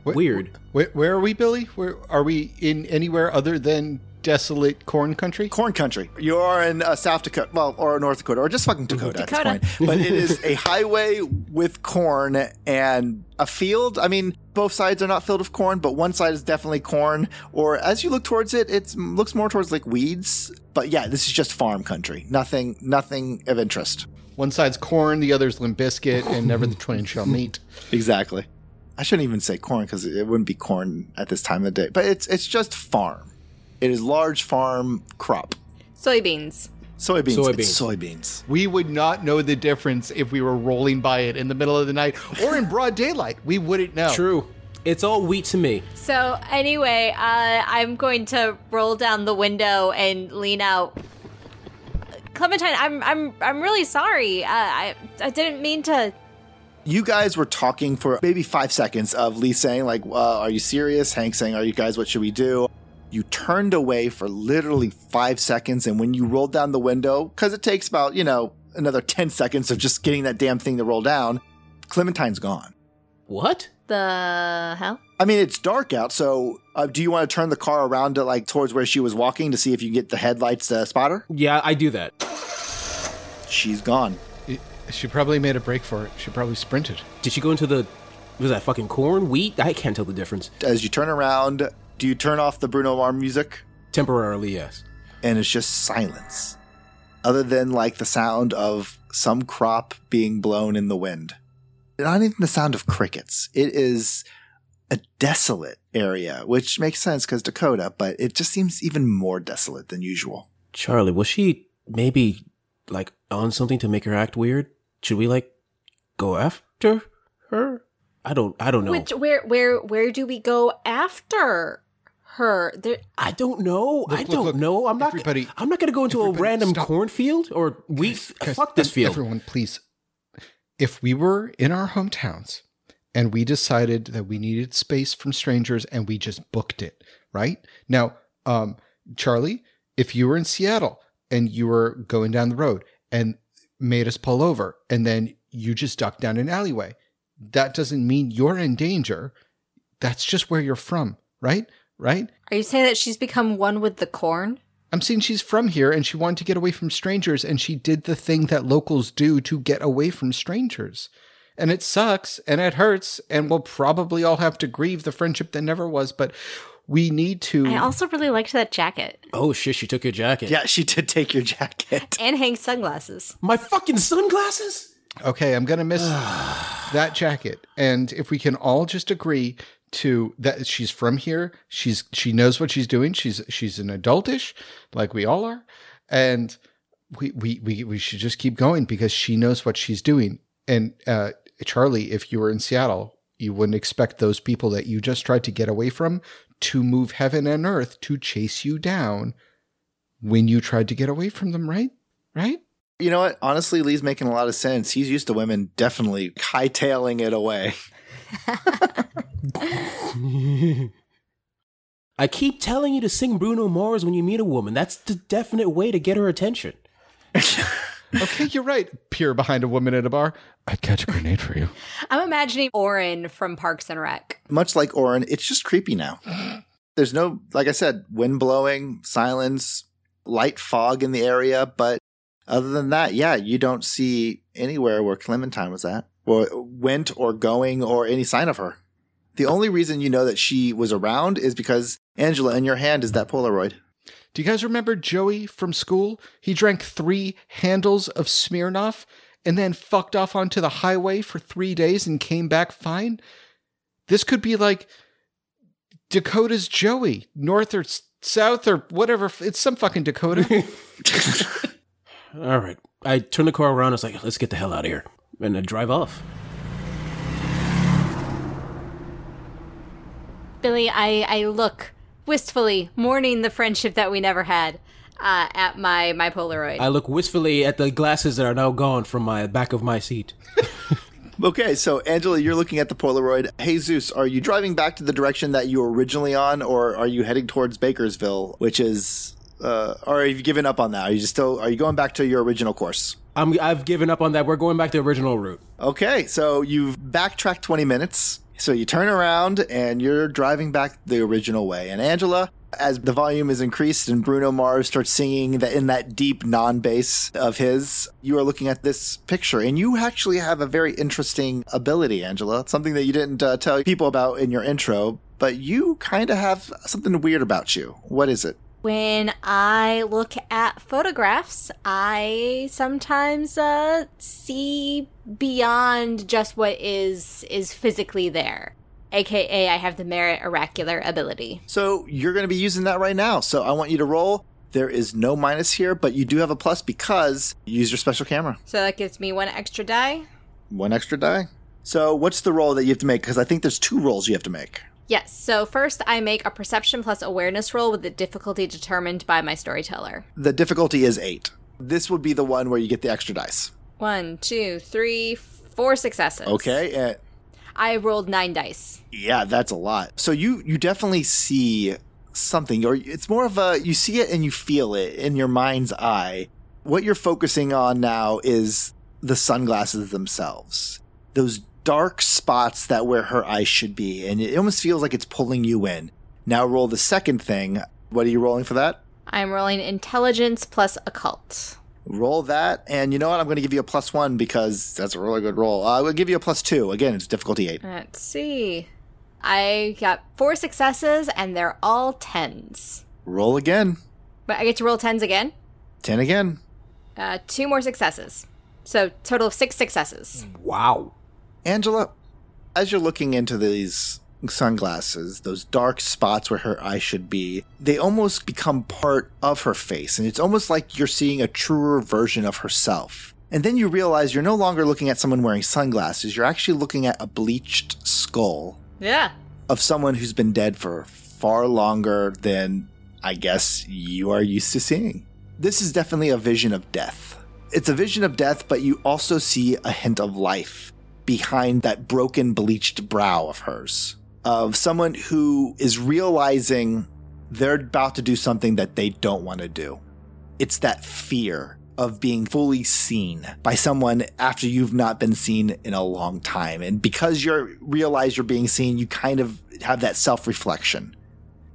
Speaker 4: Wh-
Speaker 1: weird.
Speaker 4: Where, where are we, Billy? Where are we in anywhere other than desolate corn country?
Speaker 2: corn country. You are in uh, South Dakota, well, or North Dakota, or just fucking Dakota,
Speaker 3: Dakota.
Speaker 2: at this point. But it is a highway with corn and a field. I mean, both sides are not filled with corn, but one side is definitely corn. Or as you look towards it, it looks more towards like weeds. But yeah, this is just farm country. Nothing, nothing of interest.
Speaker 4: One side's corn, the other's Limp Bizkit, and never the twain shall meet.
Speaker 2: Exactly. I shouldn't even say corn because it wouldn't be corn at this time of the day. But it's it's just farm. It is large farm crop.
Speaker 3: Soybeans.
Speaker 2: Soybeans.
Speaker 1: Soybeans.
Speaker 2: It's soybeans.
Speaker 4: We would not know the difference if we were rolling by it in the middle of the night or in broad daylight. We wouldn't know.
Speaker 1: true. It's all wheat to me.
Speaker 3: So anyway, uh, I'm going to roll down the window and lean out. Clementine, I'm I'm I'm really sorry. Uh, I I didn't mean to.
Speaker 2: you guys were talking for maybe five seconds of Lee saying, like, uh, are you serious? Hank saying, are you guys, what should we do? You turned away for literally five seconds. And when you rolled down the window, because it takes about, you know, another 10 seconds of just getting that damn thing to roll down, Clementine's gone.
Speaker 1: What?
Speaker 3: The hell?
Speaker 2: I mean, it's dark out. So uh, do you want to turn the car around to like towards where she was walking to see if you can get the headlights to spot her?
Speaker 1: Yeah, I do that.
Speaker 2: She's gone.
Speaker 4: It- she probably made a break for it. She probably sprinted.
Speaker 1: Did she go into the? Was that fucking corn? Wheat? I can't tell the difference.
Speaker 2: As you turn around, do you turn off the Bruno Mars music?
Speaker 1: Temporarily, yes.
Speaker 2: and it's just silence, other than like the sound of some crop being blown in the wind. Not even the sound of crickets. It is a desolate area, which makes sense because Dakota, but it just seems even more desolate than usual.
Speaker 1: Charlie, was she maybe like on something to make her act weird? Should we like go after her? I don't. I don't know.
Speaker 3: Which where where where do we go after her? There,
Speaker 1: I don't know. I
Speaker 4: look,
Speaker 1: don't
Speaker 4: look,
Speaker 1: know. I'm not.
Speaker 4: everybody-
Speaker 1: I'm not going to go into a random
Speaker 4: stop.
Speaker 1: cornfield or wheat.
Speaker 4: Guys,
Speaker 1: Fuck this
Speaker 4: ev-
Speaker 1: field.
Speaker 4: Everyone, please. If we were in our hometowns and we decided that we needed space from strangers and we just booked it, right? Now, um, Charlie, if you were in Seattle and you were going down the road and made us pull over and then you just ducked down an alleyway, that doesn't mean you're in danger. That's just where you're from, right? Right?
Speaker 3: are you saying that she's become one with the corn?
Speaker 4: I'm saying she's from here and she wanted to get away from strangers and she did the thing that locals do to get away from strangers. And it sucks and it hurts and we'll probably all have to grieve the friendship that never was, but we need to
Speaker 3: I also really liked that jacket
Speaker 1: oh shit! She took your jacket.
Speaker 2: Yeah, she did take your jacket.
Speaker 3: and Hank's sunglasses.
Speaker 1: My fucking sunglasses.
Speaker 4: Okay, I'm going to miss that jacket. And if we can all just agree to that she's from here, she's she knows what she's doing. She's she's an adultish like we all are. And we we we, we should just keep going because she knows what she's doing. And uh Charlie, if you were in Seattle, you wouldn't expect those people that you just tried to get away from to move heaven and earth to chase you down when you tried to get away from them, right? Right?
Speaker 2: You know what? Honestly, Lee's making a lot of sense. He's used to women definitely hightailing it away.
Speaker 1: I keep telling you to sing Bruno Mars when you meet a woman. That's the definite way to get her attention.
Speaker 4: Okay, you're right. Peer behind a woman at a bar. I'd catch a grenade for you.
Speaker 3: I'm imagining Orin from Parks and Rec.
Speaker 2: Much like Orin, it's just creepy now. There's no, like I said, wind blowing, silence, light fog in the area, but other than that, yeah, you don't see anywhere where Clementine was at, or went, or going, or any sign of her. The only reason you know that she was around is because Angela, in your hand is that Polaroid.
Speaker 4: Do you guys remember Joey from school? He drank three handles of Smirnoff and then fucked off onto the highway for three days and came back fine. This could be like Dakota's Joey, north or south or whatever. It's some fucking Dakota.
Speaker 1: All right. I turn the car around. I was like, let's get the hell out of here. And I drive off.
Speaker 3: Billy, I, I look wistfully, mourning the friendship that we never had, uh, at my, my Polaroid.
Speaker 1: I look wistfully at the glasses that are now gone from my back of my seat.
Speaker 2: Okay, so Angela, you're looking at the Polaroid. Jesus, are you driving back to the direction that you were originally on, or are you heading towards Bakersville, which is, uh, or have you given up on that? Are you just still, are you going back to your original course?
Speaker 1: I'm, I've given up on that. We're going back to the original route.
Speaker 2: Okay, so you've backtracked 20 minutes. So you turn around and you're driving back the original way. And Angela, as the volume is increased and Bruno Mars starts singing that in that deep non bass of his, you are looking at this picture and you actually have a very interesting ability, Angela. Something that you didn't uh, tell people about in your intro, but you kind of have something weird about you. What is it?
Speaker 3: When I look at photographs, I sometimes uh, see beyond just what is is physically there. AKA, I have the merit oracular ability.
Speaker 2: So you're going to be using that right now. So I want you to roll. There is no minus here, but you do have a plus because you use your special camera.
Speaker 3: So that gives me one extra die.
Speaker 2: One extra die. So what's the roll that you have to make? Because I think there's two rolls you have to make.
Speaker 3: Yes, so first I make a perception plus awareness roll with the difficulty determined by my storyteller.
Speaker 2: The difficulty is eight. This would be the one where you get the extra dice.
Speaker 3: One, two, three, four successes.
Speaker 2: Okay. And
Speaker 3: I rolled nine dice.
Speaker 2: yeah, that's a lot. So you you definitely see something, or it's more of a you see it and you feel it in your mind's eye. What you're focusing on now is the sunglasses themselves. Those dark spots that where her eyes should be, and it almost feels like it's pulling you in. Now roll the second thing. What are you rolling for that?
Speaker 3: I'm rolling intelligence plus occult.
Speaker 2: Roll that, and you know what? I'm going to give you a plus one because that's a really good roll. Uh, I will give you a plus two. Again, it's difficulty eight.
Speaker 3: Let's see. I got four successes and they're all tens.
Speaker 2: Roll again.
Speaker 3: But I get to roll tens again.
Speaker 2: Ten again.
Speaker 3: Uh, two more successes. So total of six successes.
Speaker 1: Wow.
Speaker 2: Angela, as you're looking into these sunglasses, those dark spots where her eye should be, they almost become part of her face. And it's almost like you're seeing a truer version of herself. And then you realize you're no longer looking at someone wearing sunglasses, you're actually looking at a bleached skull
Speaker 3: Yeah.
Speaker 2: of someone who's been dead for far longer than I guess you are used to seeing. This is definitely a vision of death. It's a vision of death, but you also see a hint of life behind that broken, bleached brow of hers. Of someone who is realizing they're about to do something that they don't want to do. It's that fear of being fully seen by someone after you've not been seen in a long time. And because you realize you're being seen, you kind of have that self reflection.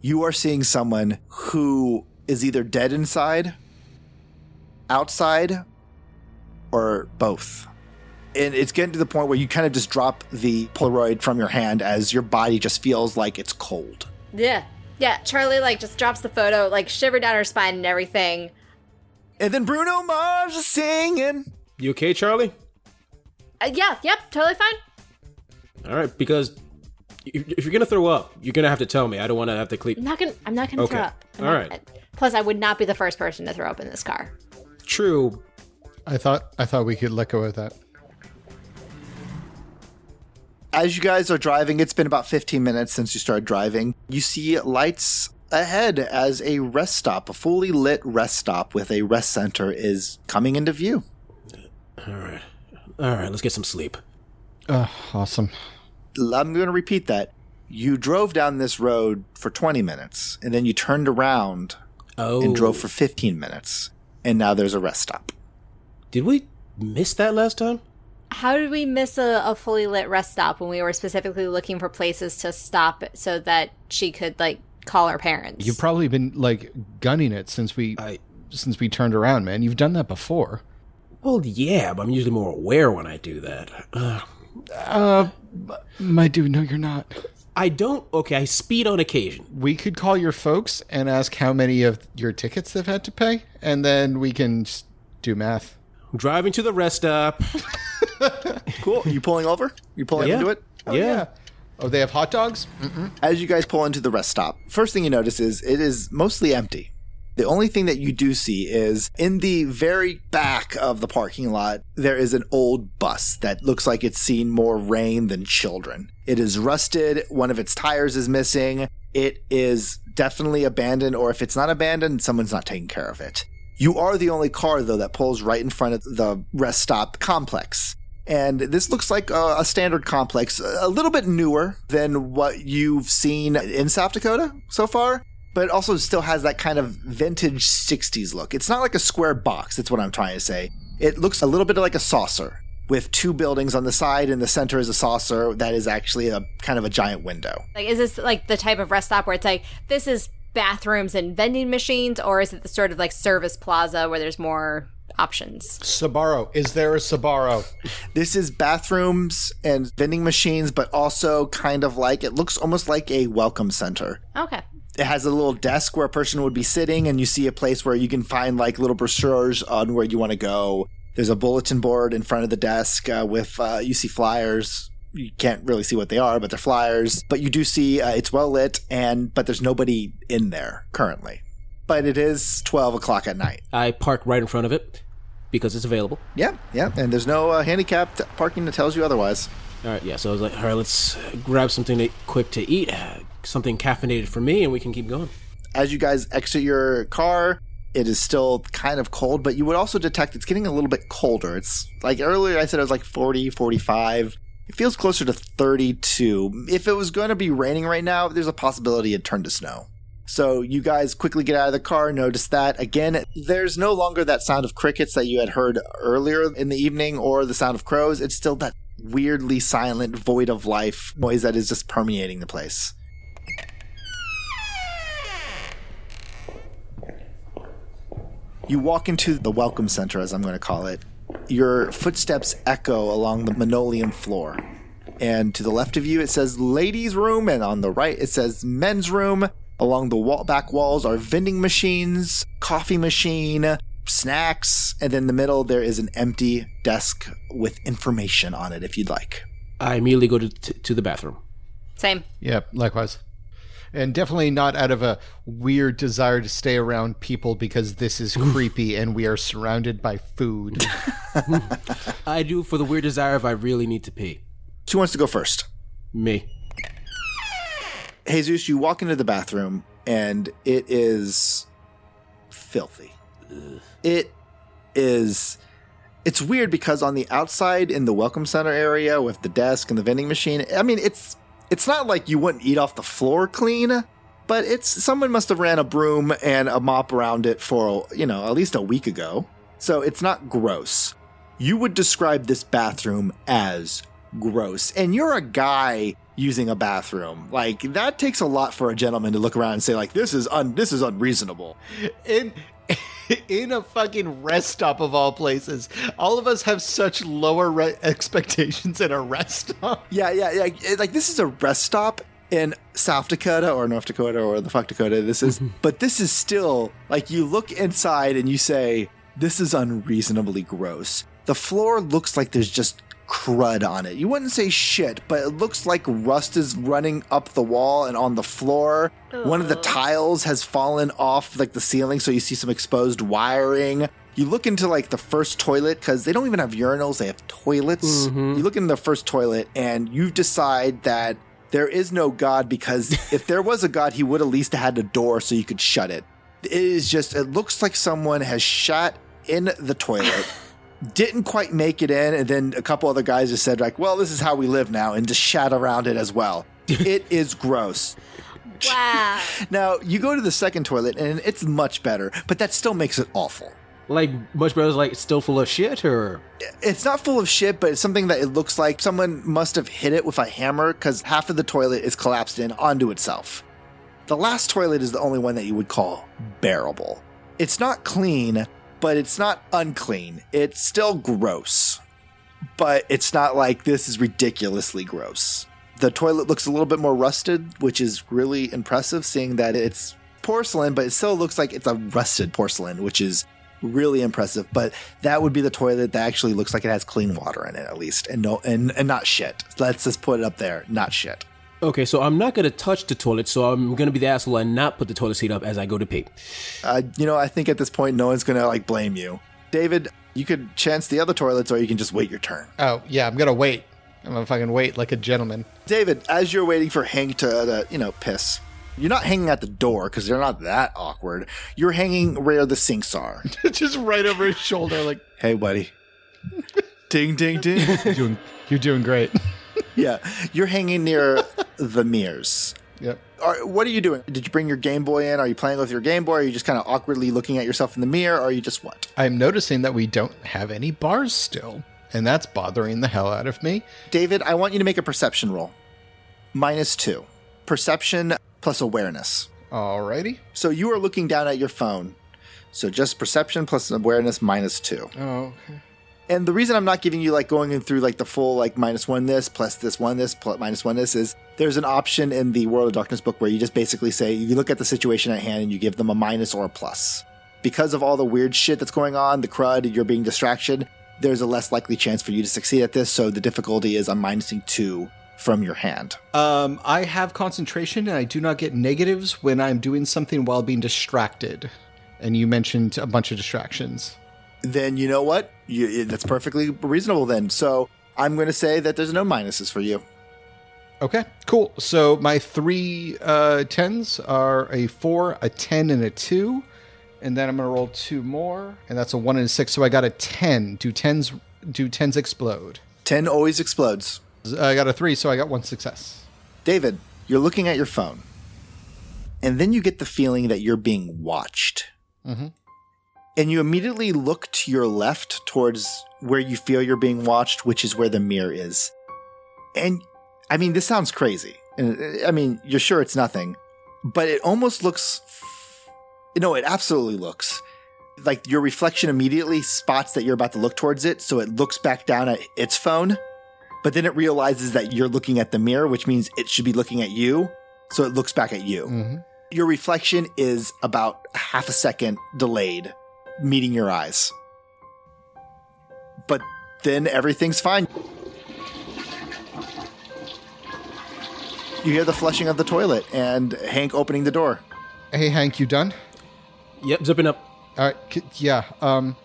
Speaker 2: You are seeing someone who is either dead inside, outside, or both. And it's getting to the point where you kind of just drop the Polaroid from your hand as your body just feels like it's cold.
Speaker 3: Yeah. Yeah. Charlie like just drops the photo, like shiver down her spine and everything.
Speaker 2: And then Bruno Mars is singing.
Speaker 1: You okay, Charlie?
Speaker 3: Uh, yeah. Yep. Totally fine.
Speaker 1: All right, because if if you're gonna throw up, you're gonna have to tell me. I don't want to have to clean.
Speaker 3: I'm
Speaker 1: clean.
Speaker 3: not gonna. I'm not gonna
Speaker 1: Okay.
Speaker 3: throw up. I'm
Speaker 1: All
Speaker 3: not-
Speaker 1: right.
Speaker 3: Plus, I would not be the first person to throw up in this car.
Speaker 1: True.
Speaker 4: I thought I thought we could let go of that.
Speaker 2: As you guys are driving, it's been about 15 minutes since you started driving. You see lights ahead as a rest stop, a fully lit rest stop with a rest center is coming into view.
Speaker 1: All right. All right. Let's get some sleep.
Speaker 4: Oh, awesome.
Speaker 2: I'm going to repeat that. You drove down this road for 20 minutes and then you turned around
Speaker 1: Oh,
Speaker 2: and drove for 15 minutes. And now there's a rest stop.
Speaker 1: Did we miss that last time?
Speaker 3: How did we miss a, a fully lit rest stop when we were specifically looking for places to stop so that she could like call her parents?
Speaker 4: You've probably been like gunning it since we
Speaker 1: I.
Speaker 4: since we turned around, man. You've done that before.
Speaker 1: Well, yeah, but I'm usually more aware when I do that. Ugh.
Speaker 4: Uh, my dude, no, you're not.
Speaker 1: I don't. Okay, I speed on occasion.
Speaker 4: We could call your folks and ask how many of your tickets they've had to pay, and then we can just do math.
Speaker 1: Driving to the rest stop.
Speaker 2: Cool. You pulling over? You pulling
Speaker 1: Yeah.
Speaker 2: into it?
Speaker 4: Oh,
Speaker 1: yeah.
Speaker 4: Oh, they have hot dogs?
Speaker 2: As you guys pull into the rest stop, first thing you notice is it is mostly empty. The only thing that you do see is in the very back of the parking lot, there is an old bus that looks like it's seen more rain than children. It is rusted. One of its tires is missing. It is definitely abandoned, or if it's not abandoned, someone's not taking care of it. You are the only car, though, that pulls right in front of the rest stop complex. And this looks like a, a standard complex, a little bit newer than what you've seen in South Dakota so far, but also still has that kind of vintage 60s look. It's not like a square box, that's what I'm trying to say. It looks a little bit like a saucer with two buildings on the side, and the center is a saucer that is actually a kind of a giant window.
Speaker 3: Like, is this like the type of rest stop where it's like this is bathrooms and vending machines, or is it the sort of like service plaza where there's more options?
Speaker 4: Sbarro. Is there a Sbarro?
Speaker 2: This is bathrooms and vending machines, but also kind of like it looks almost like a welcome center.
Speaker 3: Okay.
Speaker 2: it has a little desk where a person would be sitting and you see a place where you can find like little brochures on where you want to go there's a bulletin board in front of the desk uh, with uh, you see flyers you can't really see what they are but they're flyers but you do see uh, it's well lit and but there's nobody in there currently but it is 12 o'clock at night
Speaker 1: I park right in front of it because it's available.
Speaker 2: yeah yeah and there's no uh, handicapped parking that tells you otherwise
Speaker 1: All right, yeah. So I was like, all right, let's grab something to, quick to eat, uh, something caffeinated for me, and we can keep going.
Speaker 2: as you guys exit your car, it is still kind of cold, but you would also detect it's getting a little bit colder. It's like earlier I said it was like 40, 45. It feels closer to 32. If it was going to be raining right now, there's a possibility it turned to snow. So you guys quickly get out of the car, notice that. Again, there's no longer that sound of crickets that you had heard earlier in the evening or the sound of crows. It's still that weirdly silent, void of life noise that is just permeating the place. You walk into the welcome center, as I'm going to call it. Your footsteps echo along the linoleum floor. And to the left of you, it says ladies' room, and on the right, it says men's room. Along the wall- back walls are vending machines, coffee machine, snacks, and in the middle, there is an empty desk with information on it if you'd like.
Speaker 1: I immediately go to, to, to the bathroom.
Speaker 3: Same.
Speaker 4: Yep, likewise. And definitely not out of a weird desire to stay around people because this is creepy and we are surrounded by food.
Speaker 1: I do for the weird desire if I really need to pee.
Speaker 2: Who wants to go first?
Speaker 1: Me.
Speaker 2: Jesus, you walk into the bathroom and it is filthy. It is. It's weird because on the outside in the welcome center area with the desk and the vending machine, I mean, it's it's not like you wouldn't eat off the floor clean, but it's someone must have ran a broom and a mop around it for you know at least a week ago, so it's not gross. You would describe this bathroom as gross, and you're a guy using a bathroom. Like that takes a lot for a gentleman to look around and say like this is un this is unreasonable.
Speaker 4: in in a fucking rest stop of all places. All of us have such lower re- expectations in a rest stop.
Speaker 2: Yeah, yeah, yeah. it- Like this is a rest stop in South Dakota or North Dakota or the fuck Dakota this is, mm-hmm. but this is still like you look inside and you say this is unreasonably gross. The floor looks like there's just crud on it. You wouldn't say shit, but it looks like rust is running up the wall and on the floor. One of the tiles has fallen off like the ceiling, so you see some exposed wiring. You look into like the first toilet because they don't even have urinals; they have toilets. Mm-hmm. You look into the first toilet, and you decide that there is no God because if there was a God, he would at least have had a door so you could shut it. It is just; it looks like someone has shot in the toilet didn't quite make it in, and then a couple other guys just said like, "Well, this is how we live now," and just shat around it as well. it is gross.
Speaker 3: Wow.
Speaker 2: Now you go to the second toilet, and it's much better, but that still makes it awful.
Speaker 1: Like much better, like still full of shit, or
Speaker 2: It's not full of shit, but it's something that it looks like someone must have hit it with a hammer because half of the toilet is collapsed in onto itself. The last toilet is the only one that you would call bearable. It's not clean, but it's not unclean. It's still gross, but it's not like this is ridiculously gross. The toilet looks a little bit more rusted, which is really impressive, seeing that it's porcelain, but it still looks like it's a rusted porcelain, which is really impressive. But that would be the toilet that actually looks like it has clean water in it, at least, and no, and, and not shit. Let's just put it up there, not shit.
Speaker 1: Okay, so I'm not gonna touch the toilet, so I'm gonna be the asshole and not put the toilet seat up as I go to pee.
Speaker 2: Uh, you know, I think at this point, no one's gonna like blame you, David. You could chance the other toilets, or you can just wait your turn.
Speaker 4: Oh, yeah, I'm gonna wait. I'm gonna fucking wait like a gentleman.
Speaker 2: David, as you're waiting for Hank to, uh, you know, piss, you're not hanging at the door because they're not that awkward. You're hanging where the sinks are.
Speaker 4: Just right over his shoulder, like,
Speaker 2: hey, buddy. ding, ding, ding.
Speaker 4: you're doing, you're doing great.
Speaker 2: yeah, you're hanging near the mirrors.
Speaker 4: Yep.
Speaker 2: Are, what are you doing? Did you bring your Game Boy in? Are you playing with your Game Boy? Are you just kind of awkwardly looking at yourself in the mirror? Or are you just what?
Speaker 4: I'm noticing that we don't have any bars still, and that's bothering the hell out of me.
Speaker 2: David, I want you to make a perception roll. Minus two. Perception plus awareness.
Speaker 4: Alrighty.
Speaker 2: So you are looking down at your phone. So just perception plus awareness minus two.
Speaker 4: Oh, okay.
Speaker 2: And the reason I'm not giving you like going in through like the full like minus one this plus this one this plus minus one this is there's an option in the World of Darkness book where you just basically say you look at the situation at hand and you give them a minus or a plus. Because of all the weird shit that's going on, the crud, you're being distraction, there's a less likely chance for you to succeed at this. So the difficulty is I'm minusing two from your hand.
Speaker 4: Um, I have concentration, and I do not get negatives when I'm doing something while being distracted. And you mentioned a bunch of distractions.
Speaker 2: Then you know what? You, that's perfectly reasonable. Then, so I'm going to say that there's no minuses for you.
Speaker 4: Okay, cool. So my three uh, tens are a four, a ten, and a two, and then I'm gonna roll two more, and that's a one and a six. So I got a ten. Do tens do tens explode?
Speaker 2: Ten always explodes.
Speaker 4: I got a three, so I got one success.
Speaker 2: David, you're looking at your phone, and then you get the feeling that you're being watched.
Speaker 4: Mm-hmm.
Speaker 2: And you immediately look to your left towards where you feel you're being watched, which is where the mirror is. And I mean, this sounds crazy. And uh, I mean, you're sure it's nothing, but it almost looks. No, it absolutely looks like your reflection immediately spots that you're about to look towards it, so it looks back down at its phone but then it realizes that you're looking at the mirror, which means it should be looking at you. So it looks back at you.
Speaker 4: Mm-hmm.
Speaker 2: Your reflection is about half a second delayed, meeting your eyes. But then everything's fine. You hear the flushing of the toilet and Hank opening the door.
Speaker 4: Hey, Hank, you done?
Speaker 1: Yep, zipping up.
Speaker 4: All right. c- Yeah. Um.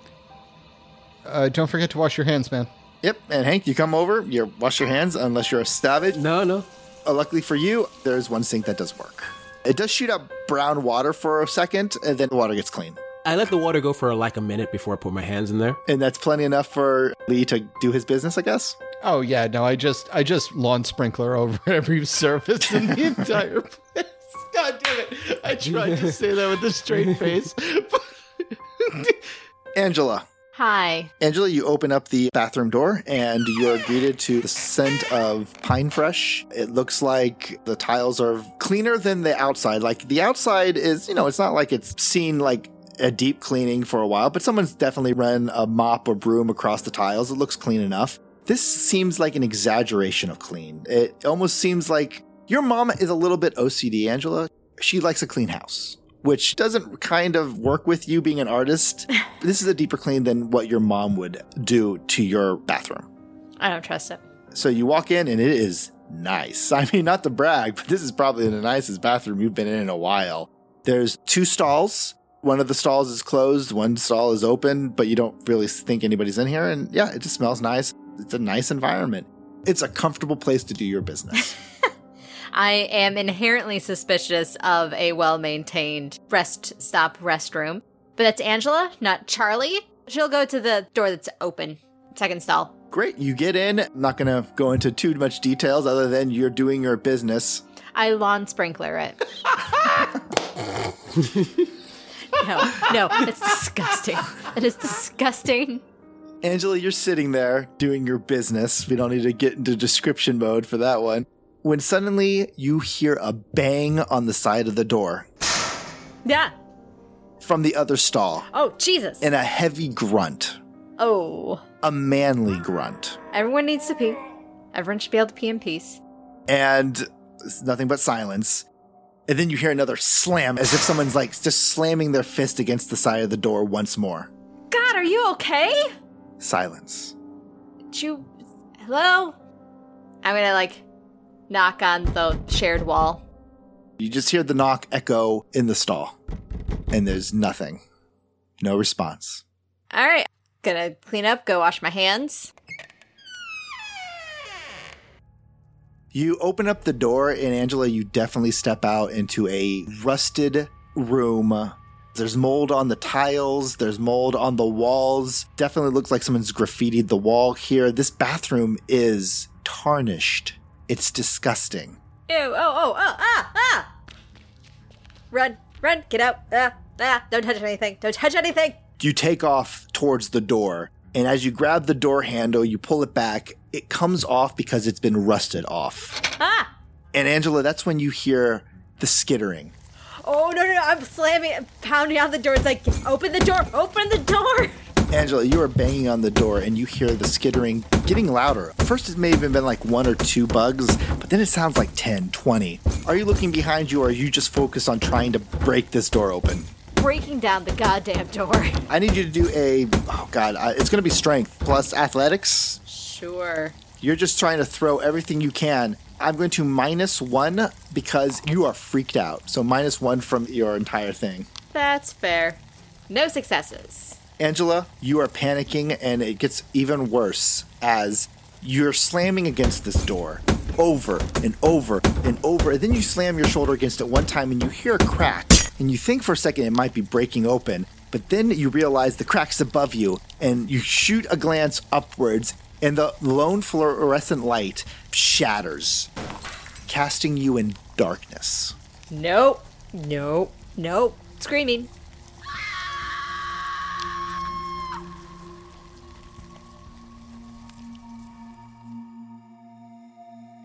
Speaker 4: Uh, don't forget to wash your hands, man.
Speaker 2: Yep, and Hank, you come over, you wash your hands unless you're a savage.
Speaker 1: No, no.
Speaker 2: Uh, luckily for you, there's one sink that does work. It does shoot up brown water for a second, and then the water gets clean.
Speaker 1: I let the water go for like a minute before I put my hands in there.
Speaker 2: And that's plenty enough for Lee to do his business, I guess.
Speaker 4: Oh yeah, no, I just I just lawn sprinkler over every surface in the entire place. God damn it! I tried to say that with a straight face.
Speaker 2: Angela.
Speaker 3: Hi.
Speaker 2: Angela, you open up the bathroom door and you're greeted to the scent of pine fresh. It looks like the tiles are cleaner than the outside. Like the outside is, you know, it's not like it's seen like a deep cleaning for a while, but someone's definitely run a mop or broom across the tiles. It looks clean enough. This seems like an exaggeration of clean. It almost seems like your mom is a little bit OCD, Angela. She likes a clean house, which doesn't kind of work with you being an artist. this is a deeper clean than what your mom would do to your bathroom.
Speaker 3: I don't trust it.
Speaker 2: So you walk in and it is nice. I mean, not to brag, but this is probably the nicest bathroom you've been in in a while. There's two stalls. One of the stalls is closed, one stall is open, but you don't really think anybody's in here. And yeah, it just smells nice. It's a nice environment. It's a comfortable place to do your business.
Speaker 3: I am inherently suspicious of a well maintained rest stop restroom. But that's Angela, not Charlie. She'll go to the door that's open. Second stall.
Speaker 2: Great. You get in. I'm not going to go into too much details other than you're doing your business.
Speaker 3: I lawn sprinkler it. no, no, it's disgusting. It is disgusting.
Speaker 2: Angela, you're sitting there doing your business. We don't need to get into description mode for that one. When suddenly you hear a bang on the side of the door
Speaker 3: Yeah.
Speaker 2: from the other stall
Speaker 3: Oh, Jesus.
Speaker 2: and a heavy grunt,
Speaker 3: oh.
Speaker 2: a manly grunt.
Speaker 3: Everyone needs to pee. Everyone should be able to pee in peace.
Speaker 2: And it's nothing but silence. And then you hear another slam as if someone's like just slamming their fist against the side of the door once more.
Speaker 3: God, are you okay?
Speaker 2: Silence.
Speaker 3: Did you. Hello? I'm gonna, like, knock on the shared wall.
Speaker 2: You just hear the knock echo in the stall, and there's nothing. No response.
Speaker 3: Alright. Gonna clean up, go wash my hands.
Speaker 2: You open up the door, and Angela, you definitely step out into a rusted room. There's mold on the tiles, there's mold on the walls. Definitely looks like someone's graffitied the wall here. This bathroom is tarnished. It's disgusting.
Speaker 3: Ew, oh, oh, oh, ah, ah! Run, run, get out, ah, ah, don't touch anything, don't touch anything!
Speaker 2: You take off towards the door, and as you grab the door handle, you pull it back. It comes off because it's been rusted off.
Speaker 3: Ah!
Speaker 2: And Angela, that's when you hear the skittering.
Speaker 3: Oh, no, no, no, I'm slamming, pounding on the door. It's like, open the door, open the door!
Speaker 2: Angela, you are banging on the door and you hear the skittering getting louder. First, it may have been like one or two bugs, but then it sounds like 10, 20. Are you looking behind you or are you just focused on trying to break this door open?
Speaker 3: Breaking down the goddamn door.
Speaker 2: I need you to do a, oh God, uh, it's going to be strength plus athletics.
Speaker 3: Sure.
Speaker 2: You're just trying to throw everything you can. I'm going to minus one because you are freaked out. So minus one from your entire thing.
Speaker 3: That's fair. No successes.
Speaker 2: Angela, you are panicking, and it gets even worse as you're slamming against this door over and over and over. And then you slam your shoulder against it one time, and you hear a crack. And you think for a second it might be breaking open, but then you realize the crack's above you, and you shoot a glance upwards, and the lone fluorescent light shatters, casting you in darkness.
Speaker 3: Nope. Nope. Nope. Screaming.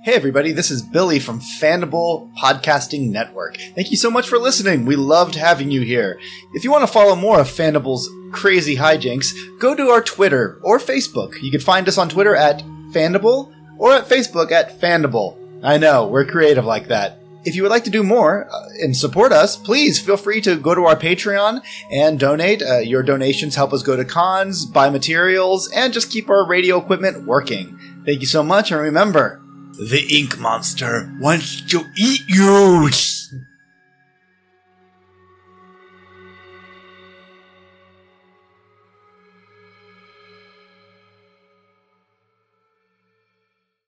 Speaker 2: Hey everybody, this is Billy from Fandible Podcasting Network. Thank you so much for listening. We loved having you here. If you want to follow more of Fandible's crazy hijinks, go to our Twitter or Facebook. You can find us on Twitter at Fandible or at Facebook at Fandible. I know, we're creative like that. If you would like to do more uh, and support us, please feel free to go to our Patreon and donate. Uh, your donations help us go to cons, buy materials, and just keep our radio equipment working. Thank you so much, and remember, the ink monster wants to eat you.